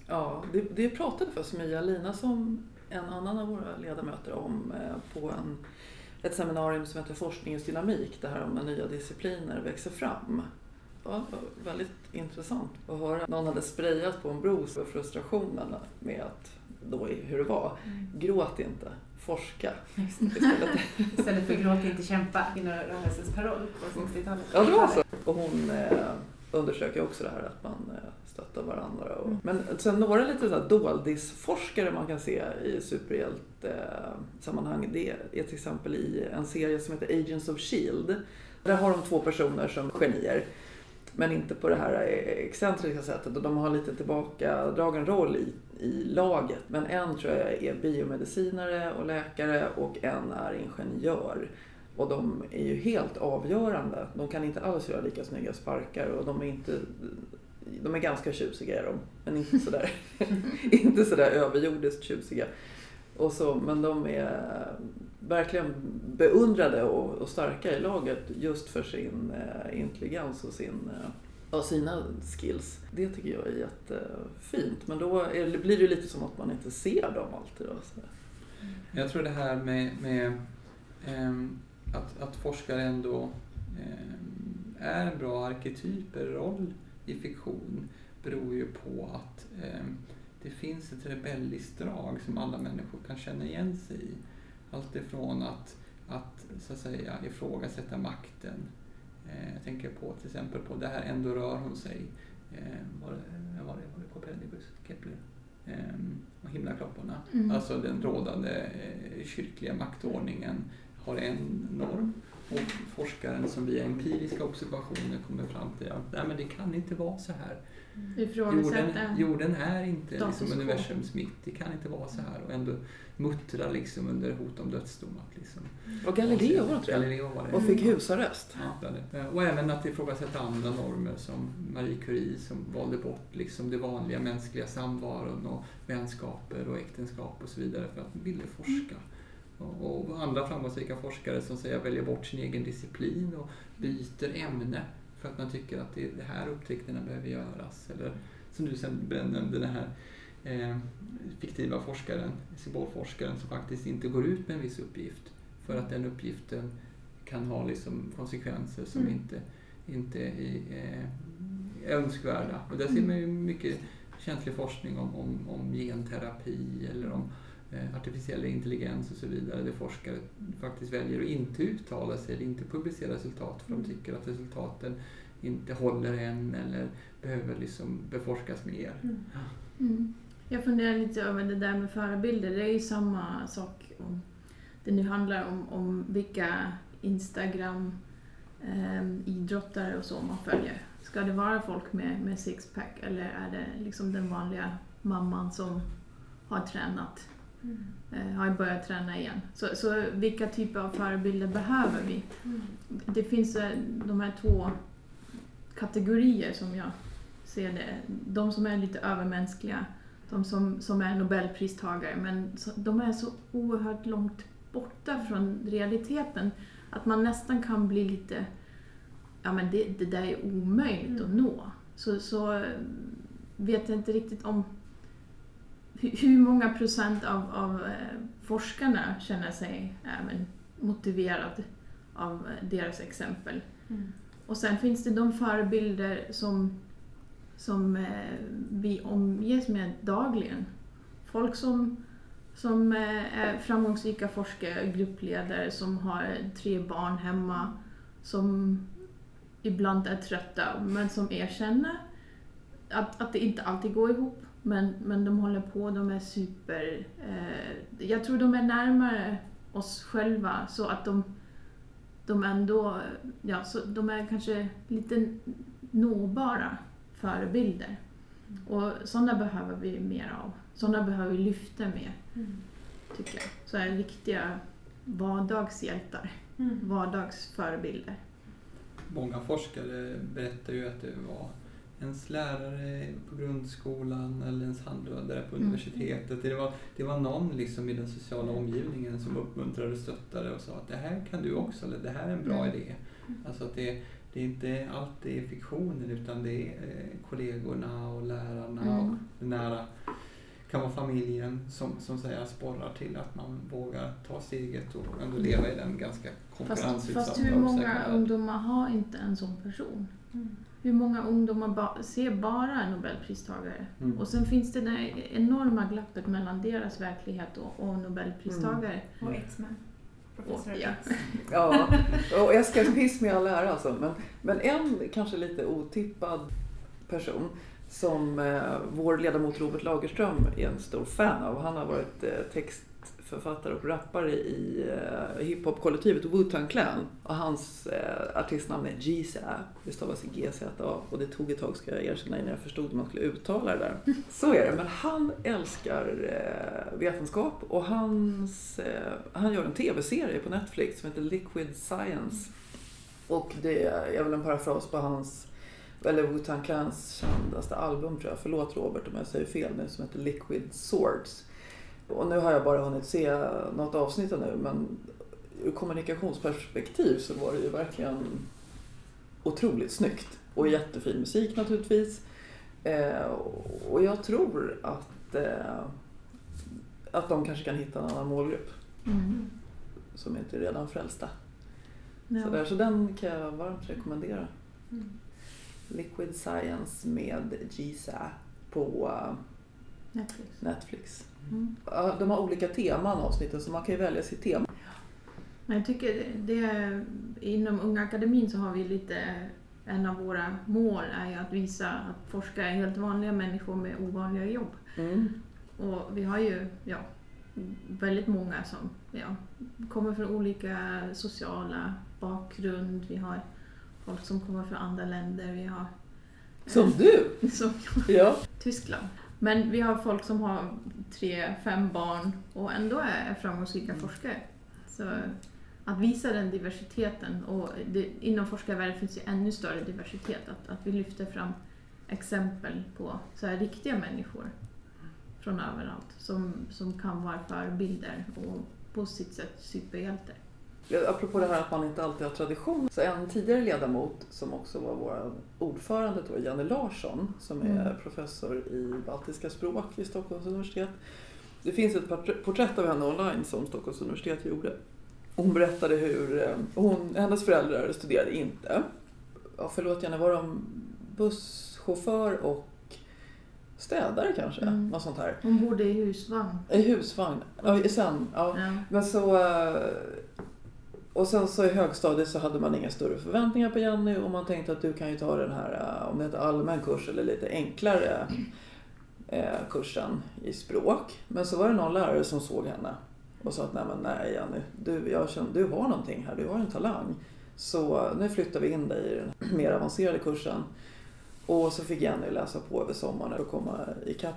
Ja, det, det pratade faktiskt Mia Lina som en annan av våra ledamöter om eh, på en, ett seminarium som heter Forskningens dynamik, det här om när nya discipliner växer fram. Ja, det var väldigt intressant att höra. Någon hade sprayat på en bro för frustrationen med att då hur det var. Gråt inte, forska. Istället. Istället för gråt inte kämpa, kvinnorörelsens paroll på 60-talet. Ja, det var så. Och hon eh, underströk ju också det här att man eh, stöttar varandra. Och, Mm. Men sen några lite så doldisforskare man kan se i superhjältesammanhang, det är till exempel i en serie som heter Agents of Shield. Där har de två personer som genier. Men inte på det här excentriska sättet. Och de har lite tillbakadragen roll i, i laget. Men en tror jag är biomedicinare och läkare och en är ingenjör. Och de är ju helt avgörande. De kan inte alls göra lika snygga sparkar och de är inte de är ganska tjusiga är de, men inte sådär, inte sådär överjordiskt tjusiga. Och så, men de är verkligen beundrade och, och starka i laget just för sin eh, intelligens och sin, eh, och sina skills. Det tycker jag är jättefint. Men då är, blir det lite som att man inte ser dem alltid. Då, så. Jag tror det här med, med eh, att, att forskare ändå eh, är en bra arketyp roll i fiktion beror ju på att eh, det finns ett rebelliskt drag som alla människor kan känna igen sig i. Allt ifrån att, att, så att säga, ifrågasätta makten. Eh, jag tänker på till exempel på det här Ändå rör hon sig. Eh, var, det, var, det, var det Copernicus? Kepler? Eh, och himlakropparna. Mm. Alltså den rådande eh, kyrkliga maktordningen har en norm och forskaren som via empiriska observationer kommer fram till att nej, men det kan inte vara så här. Jorden, jorden är inte liksom universums mitt, det kan inte vara så här och ändå muttrar liksom under hot om dödsdom. Liksom. Och Galileo var det, Galileo var det. Och fick husarrest. Ja, och även att ifrågasätta andra normer som Marie Curie som valde bort liksom det vanliga mänskliga samvaron och vänskaper och äktenskap och så vidare för att ville forska. Och andra framgångsrika forskare som säger väljer bort sin egen disciplin och byter ämne för att man tycker att det är det här upptäckterna behöver göras. Eller som du sen benämnde den här eh, fiktiva forskaren, symbolforskaren som faktiskt inte går ut med en viss uppgift för att den uppgiften kan ha liksom konsekvenser som mm. inte, inte är, är önskvärda. Och där ser man ju mycket känslig forskning om, om, om genterapi eller om Eh, artificiell intelligens och så vidare, där forskare faktiskt väljer att inte uttala sig eller inte publicera resultat för de mm. tycker att resultaten inte håller än eller behöver liksom beforskas mer. Mm. Mm. Jag funderar lite över det där med förebilder. Det är ju samma sak om det nu handlar om, om vilka Instagram eh, idrottare och så man följer. Ska det vara folk med, med sixpack eller är det liksom den vanliga mamman som har tränat Mm. Har börjat träna igen. Så, så vilka typer av förebilder behöver vi? Mm. Det finns eh, de här två kategorier som jag ser det. De som är lite övermänskliga, de som, som är nobelpristagare, men de är så oerhört långt borta från realiteten att man nästan kan bli lite, ja men det, det där är omöjligt mm. att nå. Så, så vet jag inte riktigt om hur många procent av, av eh, forskarna känner sig även motiverad av eh, deras exempel. Mm. Och sen finns det de förebilder som, som eh, vi omges med dagligen. Folk som, som är framgångsrika forskare, gruppledare, som har tre barn hemma, som ibland är trötta men som erkänner att, att det inte alltid går ihop. Men, men de håller på, de är super... Eh, jag tror de är närmare oss själva så att de, de ändå... Ja, så de är kanske lite nåbara förebilder. Mm. Och sådana behöver vi mer av. Sådana behöver vi lyfta mer, mm. tycker jag. Så är riktiga vardagshjältar, mm. vardagsförebilder. Många forskare berättar ju att det var ens lärare på grundskolan eller ens handledare på mm. universitetet. Det var, det var någon liksom i den sociala omgivningen som uppmuntrade och stöttade och sa att det här kan du också, eller det här är en bra mm. idé. Alltså att det, det är inte alltid fiktionen utan det är eh, kollegorna och lärarna mm. och den nära kan vara familjen som, som säger sporrar till att man vågar ta steget och ändå leva i den ganska konkurrensutsatta Fast, fast hur många ungdomar har inte en sån person? Mm hur många ungdomar ba ser bara nobelpristagare? Mm. Och sen finns det det enorma glappet mellan deras verklighet och, och nobelpristagare. Mm. Och X-Men. ja. ja, och eskapism i all ära alltså. Men, men en kanske lite otippad person som eh, vår ledamot Robert Lagerström är en stor fan av. Han har varit eh, text författare och rappare i uh, hiphop-kollektivet Wu-Tang Clan. Och hans uh, artistnamn är Giza. Det stavas GZA och det tog ett tag ska jag erkänna innan jag förstod hur man skulle uttala det där. Så är det, men han älskar uh, vetenskap och hans, han gör en tv-serie på Netflix som heter Liquid Science. Och det är väl en parafras på hans eller Wu-Tang Clans kändaste album tror jag, förlåt Robert om jag säger fel nu, som heter Liquid Swords. Och nu har jag bara hunnit se något avsnitt nu men ur kommunikationsperspektiv så var det ju verkligen otroligt snyggt. Och jättefin musik naturligtvis. Eh, och jag tror att, eh, att de kanske kan hitta en annan målgrupp. Mm. Som inte är redan frälsta. Ja. Så, där, så den kan jag varmt rekommendera. Mm. Liquid Science med Giza på uh, Netflix. Netflix. Mm. De har olika teman avsnitten så man kan ju välja sitt tema. Jag tycker det, inom Unga Akademin så har vi lite, en av våra mål är ju att visa att forskare är helt vanliga människor med ovanliga jobb. Mm. Och vi har ju ja, väldigt många som ja, kommer från olika sociala bakgrund. Vi har folk som kommer från andra länder. Vi har Som du! som Ja. Tyskland. Men vi har folk som har tre, fem barn och ändå är framgångsrika Mm. forskare. Så att visa den diversiteten och det, inom forskarvärlden finns ju ännu större diversitet. Att, att vi lyfter fram exempel på så här riktiga människor från överallt som, som kan vara förebilder och på sitt sätt superhjältar. Apropå det här att man inte alltid har tradition. Så en tidigare ledamot som också var vår ordförande då, Janne Larsson, som är Mm. professor i baltiska språk vid Stockholms universitet. Det finns ett portr- porträtt av henne online som Stockholms universitet gjorde. Hon berättade hur eh, hon, hennes föräldrar studerade inte. Ja, förlåt Janne, var de busschaufför och städare kanske? Mm. Något sånt här. Hon bodde i husvagn. I husvagn. Ja, sen. Ja. Ja. Men så... Och sen så i högstadiet så hade man inga större förväntningar på Jenny och man tänkte att du kan ju ta den här, eh, om det heter allmän kurs eller lite enklare eh, kursen i språk. Men så var det någon lärare som såg henne och sa att nej men nej Jenny, du, jag känner, du har någonting här, du har en talang. Så nu flyttar vi in dig i den mer avancerade kursen. Och så fick Jenny läsa på över sommaren och komma ikapp.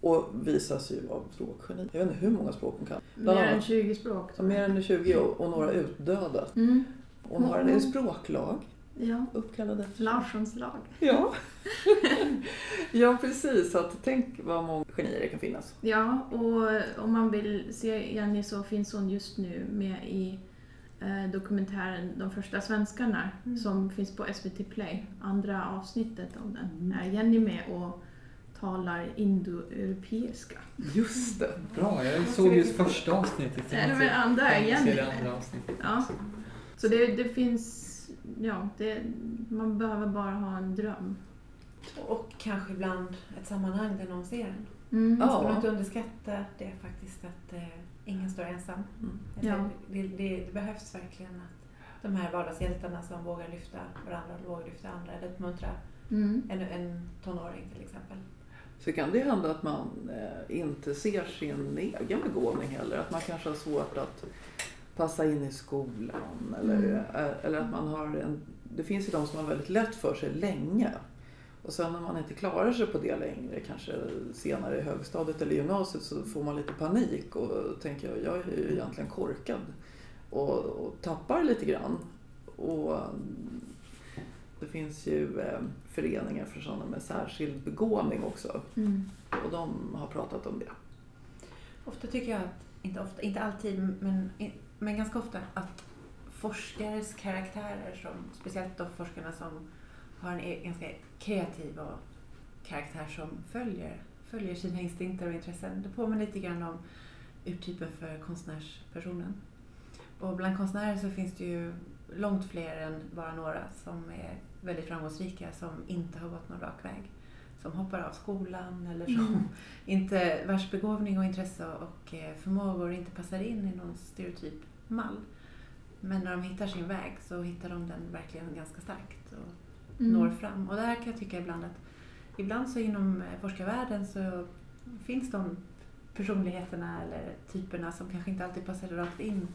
Och visas ju vara språkgeni. Jag vet inte hur många språk hon kan. Bland Mer än annat. 20 språk. Så mer än 20 och, och några utdöda. Mm. Hon har en språklag Ja. uppkallad efter Larssons lag. Ja. ja, precis. Att tänk vad många genier det kan finnas. Ja, och om man vill se Jenny så finns hon just nu med i eh, dokumentären De första svenskarna Mm. som finns på SVT Play. Andra avsnittet av den Mm. är Jenny med och talar indoeuropeiska. Just det. Bra, jag såg just första avsnittet. Nej, men andra det andra avsnittet. Ja. Så det, det finns, ja, det, man behöver bara ha en dröm. Och kanske ibland ett sammanhang där någon ser en. Mm. Ja. Man ska inte underskatta det faktiskt att eh, ingen står ensam. Mm. Ja. Det, det, det behövs verkligen att de här vardagshjältarna som vågar lyfta varandra och vågar lyfta andra eller uppmuntra Mm. en, en tonåring till exempel. Så kan det hända att man eh, inte ser sin egen begåvning heller. Att man kanske har svårt att passa in i skolan. Eller, Mm. eh, eller att man har en... Det finns ju de som har väldigt lätt för sig länge. Och sen när man inte klarar sig på det längre, kanske senare i högstadiet eller gymnasiet, så får man lite panik och tänker jag är ju egentligen korkad. Och, och tappar lite grann. Och mm, det finns ju eh, föreningar för sådana med särskild begåvning också. Mm. Och de har pratat om det. Ofta tycker jag att, inte, ofta, inte alltid, men, men ganska ofta, att forskares karaktärer, som, speciellt de forskarna som har en e- ganska kreativ och karaktär som följer, följer sina instinkter och intressen. Det påminner lite grann om urtypen för konstnärspersonen. Och bland konstnärer så finns det ju långt fler än bara några som är väldigt framgångsrika som inte har gått någon rak väg. Som hoppar av skolan eller som Mm. inte vars begåvning och intresse och eh, förmågor inte passar in i någon stereotyp mall. Men när de hittar sin väg så hittar de den verkligen ganska starkt och Mm. når fram. Och där kan jag tycka ibland att ibland så inom eh, forskarvärlden så finns de personligheterna eller typerna som kanske inte alltid passar rakt in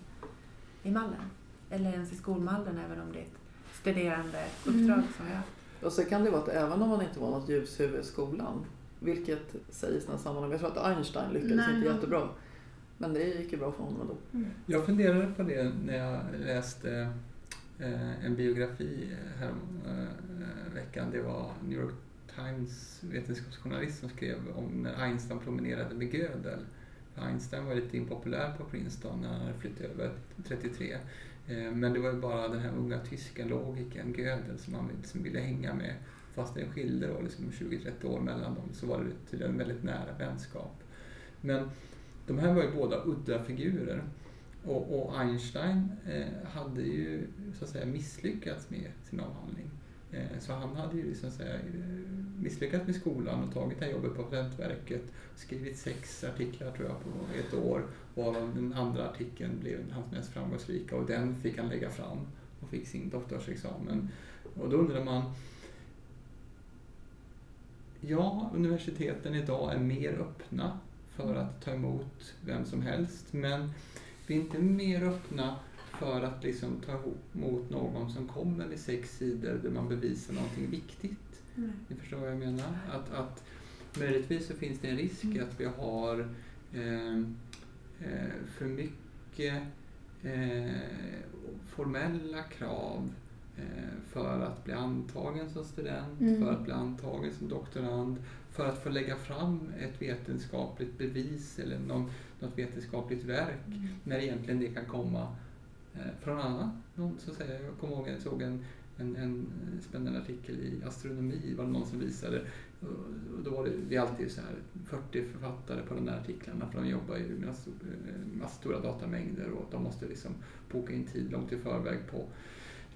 i mallen. Eller ens i skolmallen även om det är ett studerande uppdrag Mm. som jag Och så kan det vara att även om man inte var något ljushuvud i skolan, vilket sägs i sammanhang, jag tror att Einstein lyckades Nej, inte jättebra. Men det gick ju bra för honom ändå. Jag funderade på det när jag läste eh, en biografi här eh, veckan. Det var New York Times vetenskapsjournalist som skrev om när Einstein promenerade med Gödel. Einstein var lite impopulär på Princeton när han hade flyttat över 33. Eh, men det var ju bara den här unga tyska logikern Gödel som han liksom ville hänga med. Fast det skilde då liksom 20-30 år mellan dem så var det tydligen en väldigt nära vänskap. Men de här var ju båda udda figurer. Och, och Einstein eh, hade ju så att säga misslyckats med sin avhandling. Eh, så han hade ju liksom, så att säga, eh, misslyckats med skolan och tagit det här jobbet på Patentverket. Skrivit sex artiklar tror jag på ett år. Varav den andra artikeln blev hans mest framgångsrika och den fick han lägga fram och fick sin doktorsexamen. Och då undrar man Ja, universiteten idag är mer öppna för att ta emot vem som helst. Men vi är inte mer öppna för att liksom ta emot någon som kommer med sex sidor där man bevisar någonting viktigt. Ni förstår vad jag menar? Att, att möjligtvis så finns det en risk att vi har eh, för mycket eh, formella krav eh, för att bli antagen som student, Mm. för att bli antagen som doktorand, för att få lägga fram ett vetenskapligt bevis eller någon, något vetenskapligt verk när egentligen det kan komma eh, från annan. Någon, så att säga, jag kommer ihåg jag såg en, en, en spännande artikel i astronomi, var det någon som visade. Och- då var det, det alltid så här 40 författare på de där artiklarna för de jobbar ju med massor, eh, stora datamängder och de måste liksom boka in tid långt i förväg på,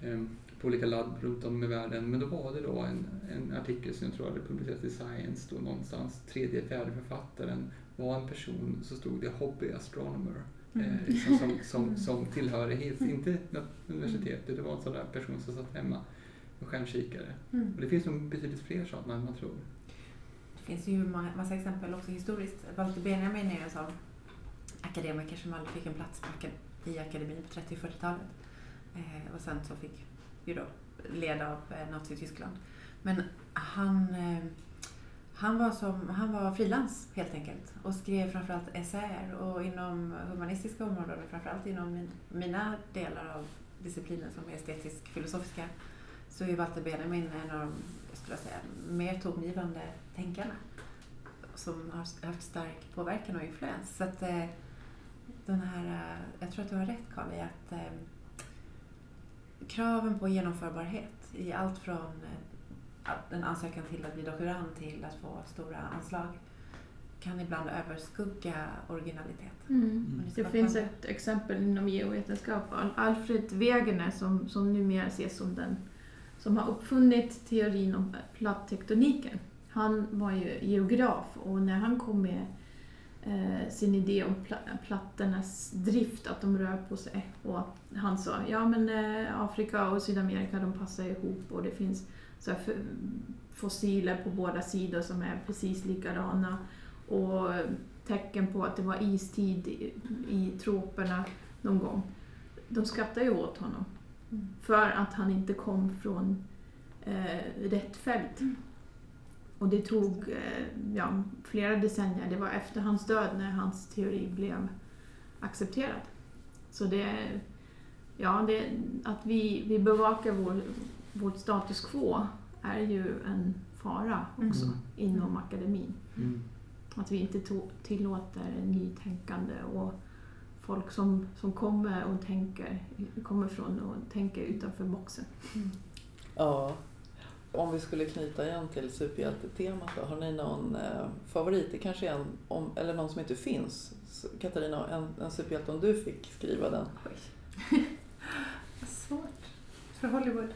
eh, på olika labb runt om i världen. Men då var det då en, en artikel som jag tror hade publicerats i Science då någonstans, tredje, fjärde författaren var en person, så stod det hobby astronomer. Mm. Eh, liksom som, som, som tillhörighet, inte något universitet, det var en sån där person som satt hemma med stjärnkikare. Mm. Och det finns nog betydligt fler sådana än man tror. Det finns ju en massa exempel också historiskt. Walter Benjamin är ju en sån akademiker som aldrig fick en plats i akademin på 30 och 40-talet. Eh, och sen så fick ju då leda av eh, Nazityskland. Men han, eh, han var, som, han var frilans helt enkelt och skrev framförallt essäer och inom humanistiska områden, framförallt inom min, mina delar av disciplinen som är estetisk-filosofiska, så är Walter Benjamin en av de jag skulle säga, mer tongivande tänkarna som har haft stark påverkan och influens. Så att, eh, den här, eh, jag tror att du har rätt Karl i att eh, kraven på genomförbarhet i allt från att en ansökan till att bli doktorand till att få stora anslag kan ibland överskugga originalitet. Mm. Och det Det finns ett exempel inom geovetenskap. Al- Alfred Wegener som, som numera ses som den som har uppfunnit teorin om plattektoniken. Han var ju geograf och när han kom med eh, sin idé om pla- plattornas drift, att de rör på sig. Och han sa ja men eh, Afrika och Sydamerika de passar ihop och det finns så här fossiler på båda sidor som är precis likadana. Och tecken på att det var istid i, i troperna någon gång. De skrattar ju åt honom. Mm. För att han inte kom från eh, rätt fält. Och det tog eh, ja, flera decennier. Det var efter hans död när hans teori blev accepterad. Så det, ja, det, att vi, vi bevakar vår, vårt status quo är ju en fara också Mm. inom akademin. Mm. Att vi inte to- tillåter nytänkande och folk som, som kommer och tänker, kommer från och tänker utanför boxen. Ja. Om vi skulle knyta igen till superhjältetemat då. Har ni någon eh, favorit? Det kanske är en, om, eller någon som inte finns. Katarina, en, en superhjälte om du fick skriva den. Vad svårt. För Hollywood.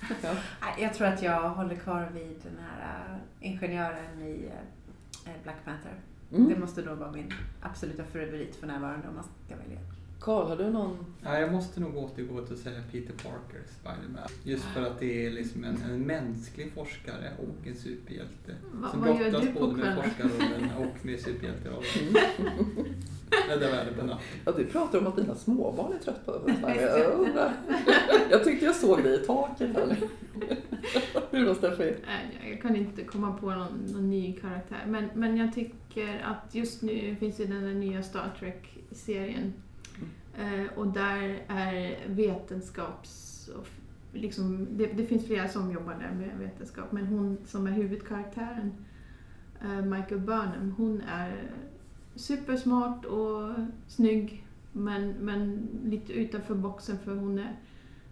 Ja. Nej, Jag tror att jag håller kvar vid den här äh, ingenjören i äh, Black Panther. Det Mm. måste då vara min absoluta favorit för närvarande om man ska välja. Karl, har du någon? Ja, jag måste nog återgå till att säga Peter Parker, Spiderman. Just för att det är liksom en, en mänsklig forskare och en superhjälte. Va, som vad gör brottas du på både med forskarrollen och med superhjälterollen. Rädda världen på natten. Ja, du pratar om att dina småbarn är trötta. Jag undrar. Jag tyckte jag såg dig i taket här. Hur då Steffi? Jag kan inte komma på någon, någon ny karaktär. Men, men jag tycker att just nu finns det den där nya Star Trek-serien. Eh, och där är vetenskaps... och Liksom, det, det finns flera som jobbar där med vetenskap, men hon som är huvudkaraktären, eh, Michael Burnham, hon är supersmart och snygg, men, men lite utanför boxen för hon är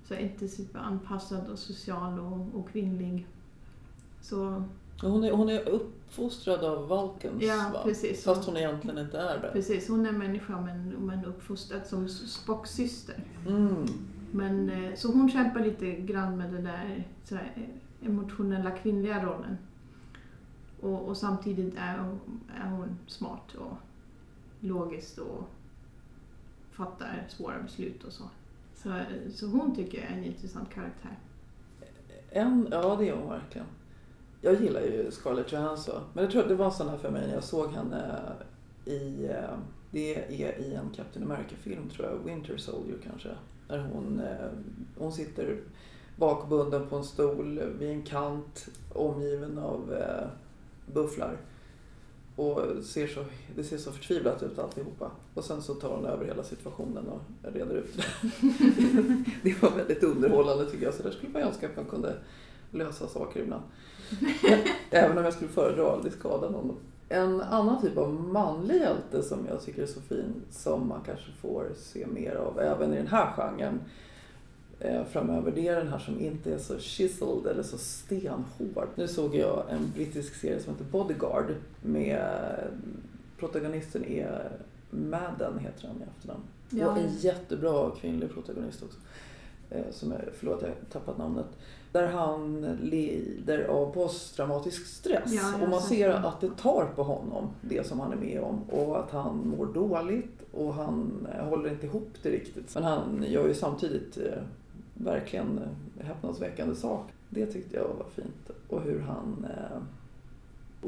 så inte superanpassad och social och, och kvinnlig. Så Hon är, hon är uppfostrad av Vulcans Ja, va? precis. Fast hon egentligen inte är det. precis, hon är människa men, men uppfostrad som Spocks syster. Mm. Men, eh, så hon kämpar lite grann med den där sådär, eh, emotionella kvinnliga rollen. Och, och samtidigt är hon, är hon smart och logisk och fattar svåra beslut och så. Så, så hon tycker jag är en intressant karaktär. En, ja, det är hon verkligen. Jag gillar ju Scarlett Johansson. Men jag tror att det var sån här för mig när jag såg henne i... Eh, det är i en Captain America-film tror jag, Winter Soldier kanske. Där hon, eh, hon sitter bakbunden på en stol vid en kant omgiven av eh, bufflar. Och ser så, det ser så förtvivlat ut alltihopa. Och sen så tar hon över hela situationen och reder ut det. det var väldigt underhållande tycker jag. Så där skulle man önska att man kunde lösa saker ibland. Även om jag skulle föredra att aldrig skada någon. En annan typ av manlig hjälte som jag tycker är så fin, som man kanske får se mer av även i den här genren framöver, det är den här som inte är så chiseled eller så stenhård. Nu såg jag en brittisk serie som heter Bodyguard med protagonisten är Madden heter han i efternamn. Ja. Och en jättebra kvinnlig protagonist också. Eh, Som är, förlåt, jag har tappat namnet. Där han lider av posttraumatisk stress. Ja, och man ser det. att det tar på honom, det som han är med om. Och att han mår dåligt och han eh, håller inte ihop det riktigt. Men han gör ju samtidigt eh, verkligen häpnadsväckande saker. Det tyckte jag var fint. Och hur han eh,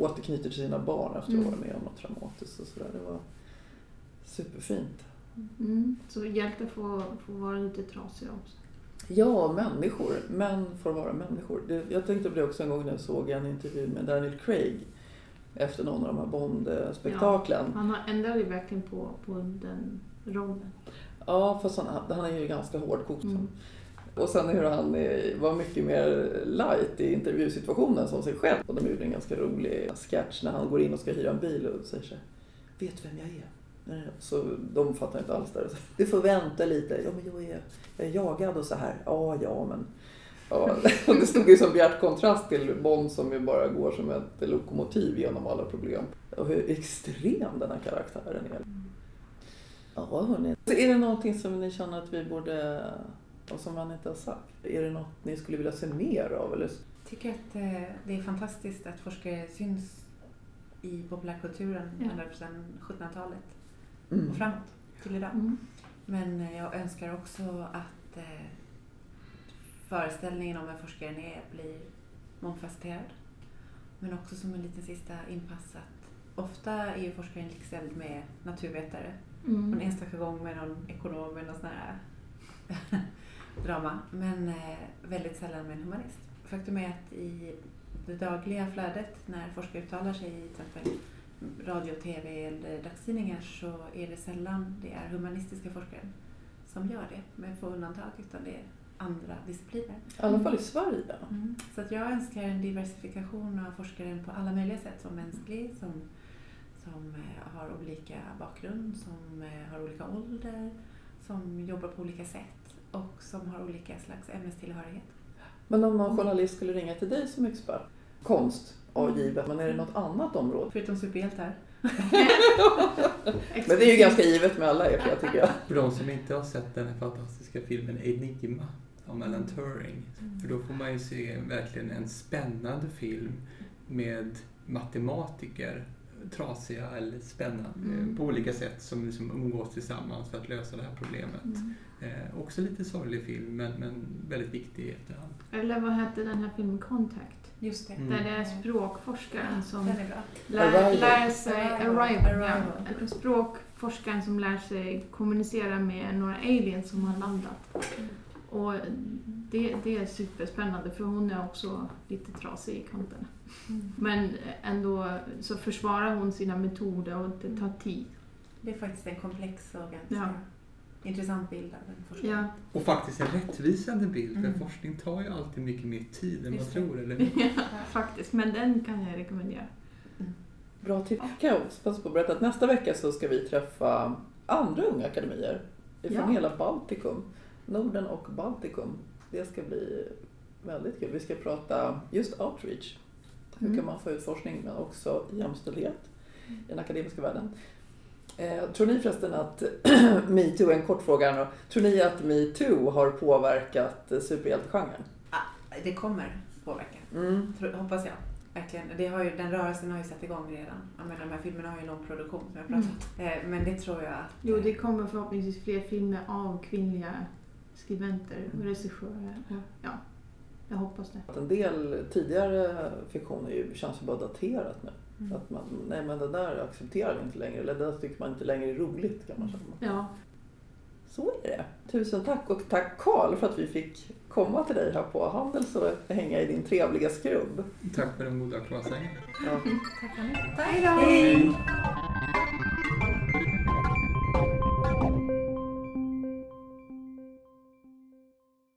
återknyter till sina barn efter att ha Mm. varit med om något traumatiskt och sådär. Det var superfint. Mm. Så hjältar får, får vara lite trasiga också. Ja, människor. Män får vara människor. Det, jag tänkte på det också en gång när jag såg en intervju med Daniel Craig efter någon av de här Bond-spektaklen. Ja. Han har ändrat ju verkligen på, på den rollen. fast han, han är ju ganska hårdkokt. Mm. Och sen hur han var mycket mer light i intervjusituationen som sig själv. Och de gjorde en ganska rolig sketch när han går in och ska hyra en bil och säger så här, Vet du vem jag är? Så de fattar inte alls det. Du får vänta lite. Ja, men jag är, jag är jagad och så här. Ja, ja, men... Ja, och det stod ju som bjärt kontrast till Bond som ju bara går som ett lokomotiv genom alla problem. Och hur extrem den här karaktären är. Ja, hörni. Så är det någonting som ni känner att vi borde, och som man inte har sagt? Är det något ni skulle vilja se mer av? Eller? Jag tycker att eh, det är fantastiskt att forskare syns i populärkulturen Ja. ända sedan 1700-talet Mm. och framåt till idag. Mm. Men eh, jag önskar också att eh, föreställningen om vem forskaren är blir mångfacetterad. Men också som en liten sista inpass att ofta är ju forskaren likställd med naturvetare. Någon Mm. enstaka gång med någon ekonom eller någon sån här drama. Men eh, väldigt sällan med en humanist. Faktum är att i det dagliga flödet när forskare uttalar sig i till exempel radio, tv eller dagstidningar så är det sällan det är humanistiska forskare som gör det med få undantag utan det är andra discipliner. I alla fall i Sverige. Så att jag önskar en diversifikation av forskaren på alla möjliga sätt. Som mänsklig, som, som eh, har olika bakgrund, som eh, har olika ålder, som jobbar på olika sätt och som har olika slags ämnestillhörighet. Men om någon journalist skulle ringa till dig som expert, konst, ja givet, men är det något annat område? Förutom superhjältar. Men det är ju ganska givet med alla er, jag tycker jag. För de som inte har sett den här fantastiska filmen Enigma av Alan Turing. För då får man ju se verkligen en spännande film med matematiker trasiga eller spännande Mm. på olika sätt som liksom umgås tillsammans för att lösa det här problemet. Mm. Eh, också lite sorglig film men, men väldigt viktig i efterhand. Eller vad hette den här filmen Contact? Just det. Mm. Där det är språkforskaren som lär, lär sig... Arrival. Arrival, Arrival. ja. Språkforskaren som lär sig kommunicera med några aliens som har landat. Och det, det är superspännande för hon är också lite trasig i kanterna. Mm. Men ändå så försvarar hon sina metoder och det tar tid. Det är faktiskt en komplex och ganska Ja. intressant bild av en forskare. Ja. Och faktiskt en rättvisande bild för Mm. forskning tar ju alltid mycket mer tid än man Just det. tror. Eller? ja, faktiskt. Men den kan jag rekommendera. Bra tips. Kan jag också passa på att berätta att nästa vecka så ska vi träffa andra unga akademier från Ja. hela Baltikum. Norden och Baltikum. Det ska bli väldigt kul. Vi ska prata just outreach. Hur Mm. kan man få ut forskning men också jämställdhet i den akademiska världen. Eh, tror ni förresten att metoo, en kort fråga här nu. Tror ni att metoo har påverkat eh, superhjältegenren? Det kommer påverka, Mm. hoppas jag. Verkligen. Det har ju, den rörelsen har ju satt igång redan. Jag menar, de här filmerna har ju lång produktion som jag pratat om. Eh, Men det tror jag att... Jo, det kommer förhoppningsvis fler filmer av kvinnliga skribenter och regissörer. Och, ja, jag hoppas det. Att en del tidigare fiktioner ju känns ju bara daterat nu. Mm. Att man, nej men det där accepterar vi inte längre, eller det där tycker man inte längre är roligt kan man känna. Ja, Så är det. Tusen tack och tack Karl för att vi fick komma till dig här på Handels och hänga i din trevliga skrubb. Tack för den goda croissanten. Ja. Tack, Annie. Hej då! Hej!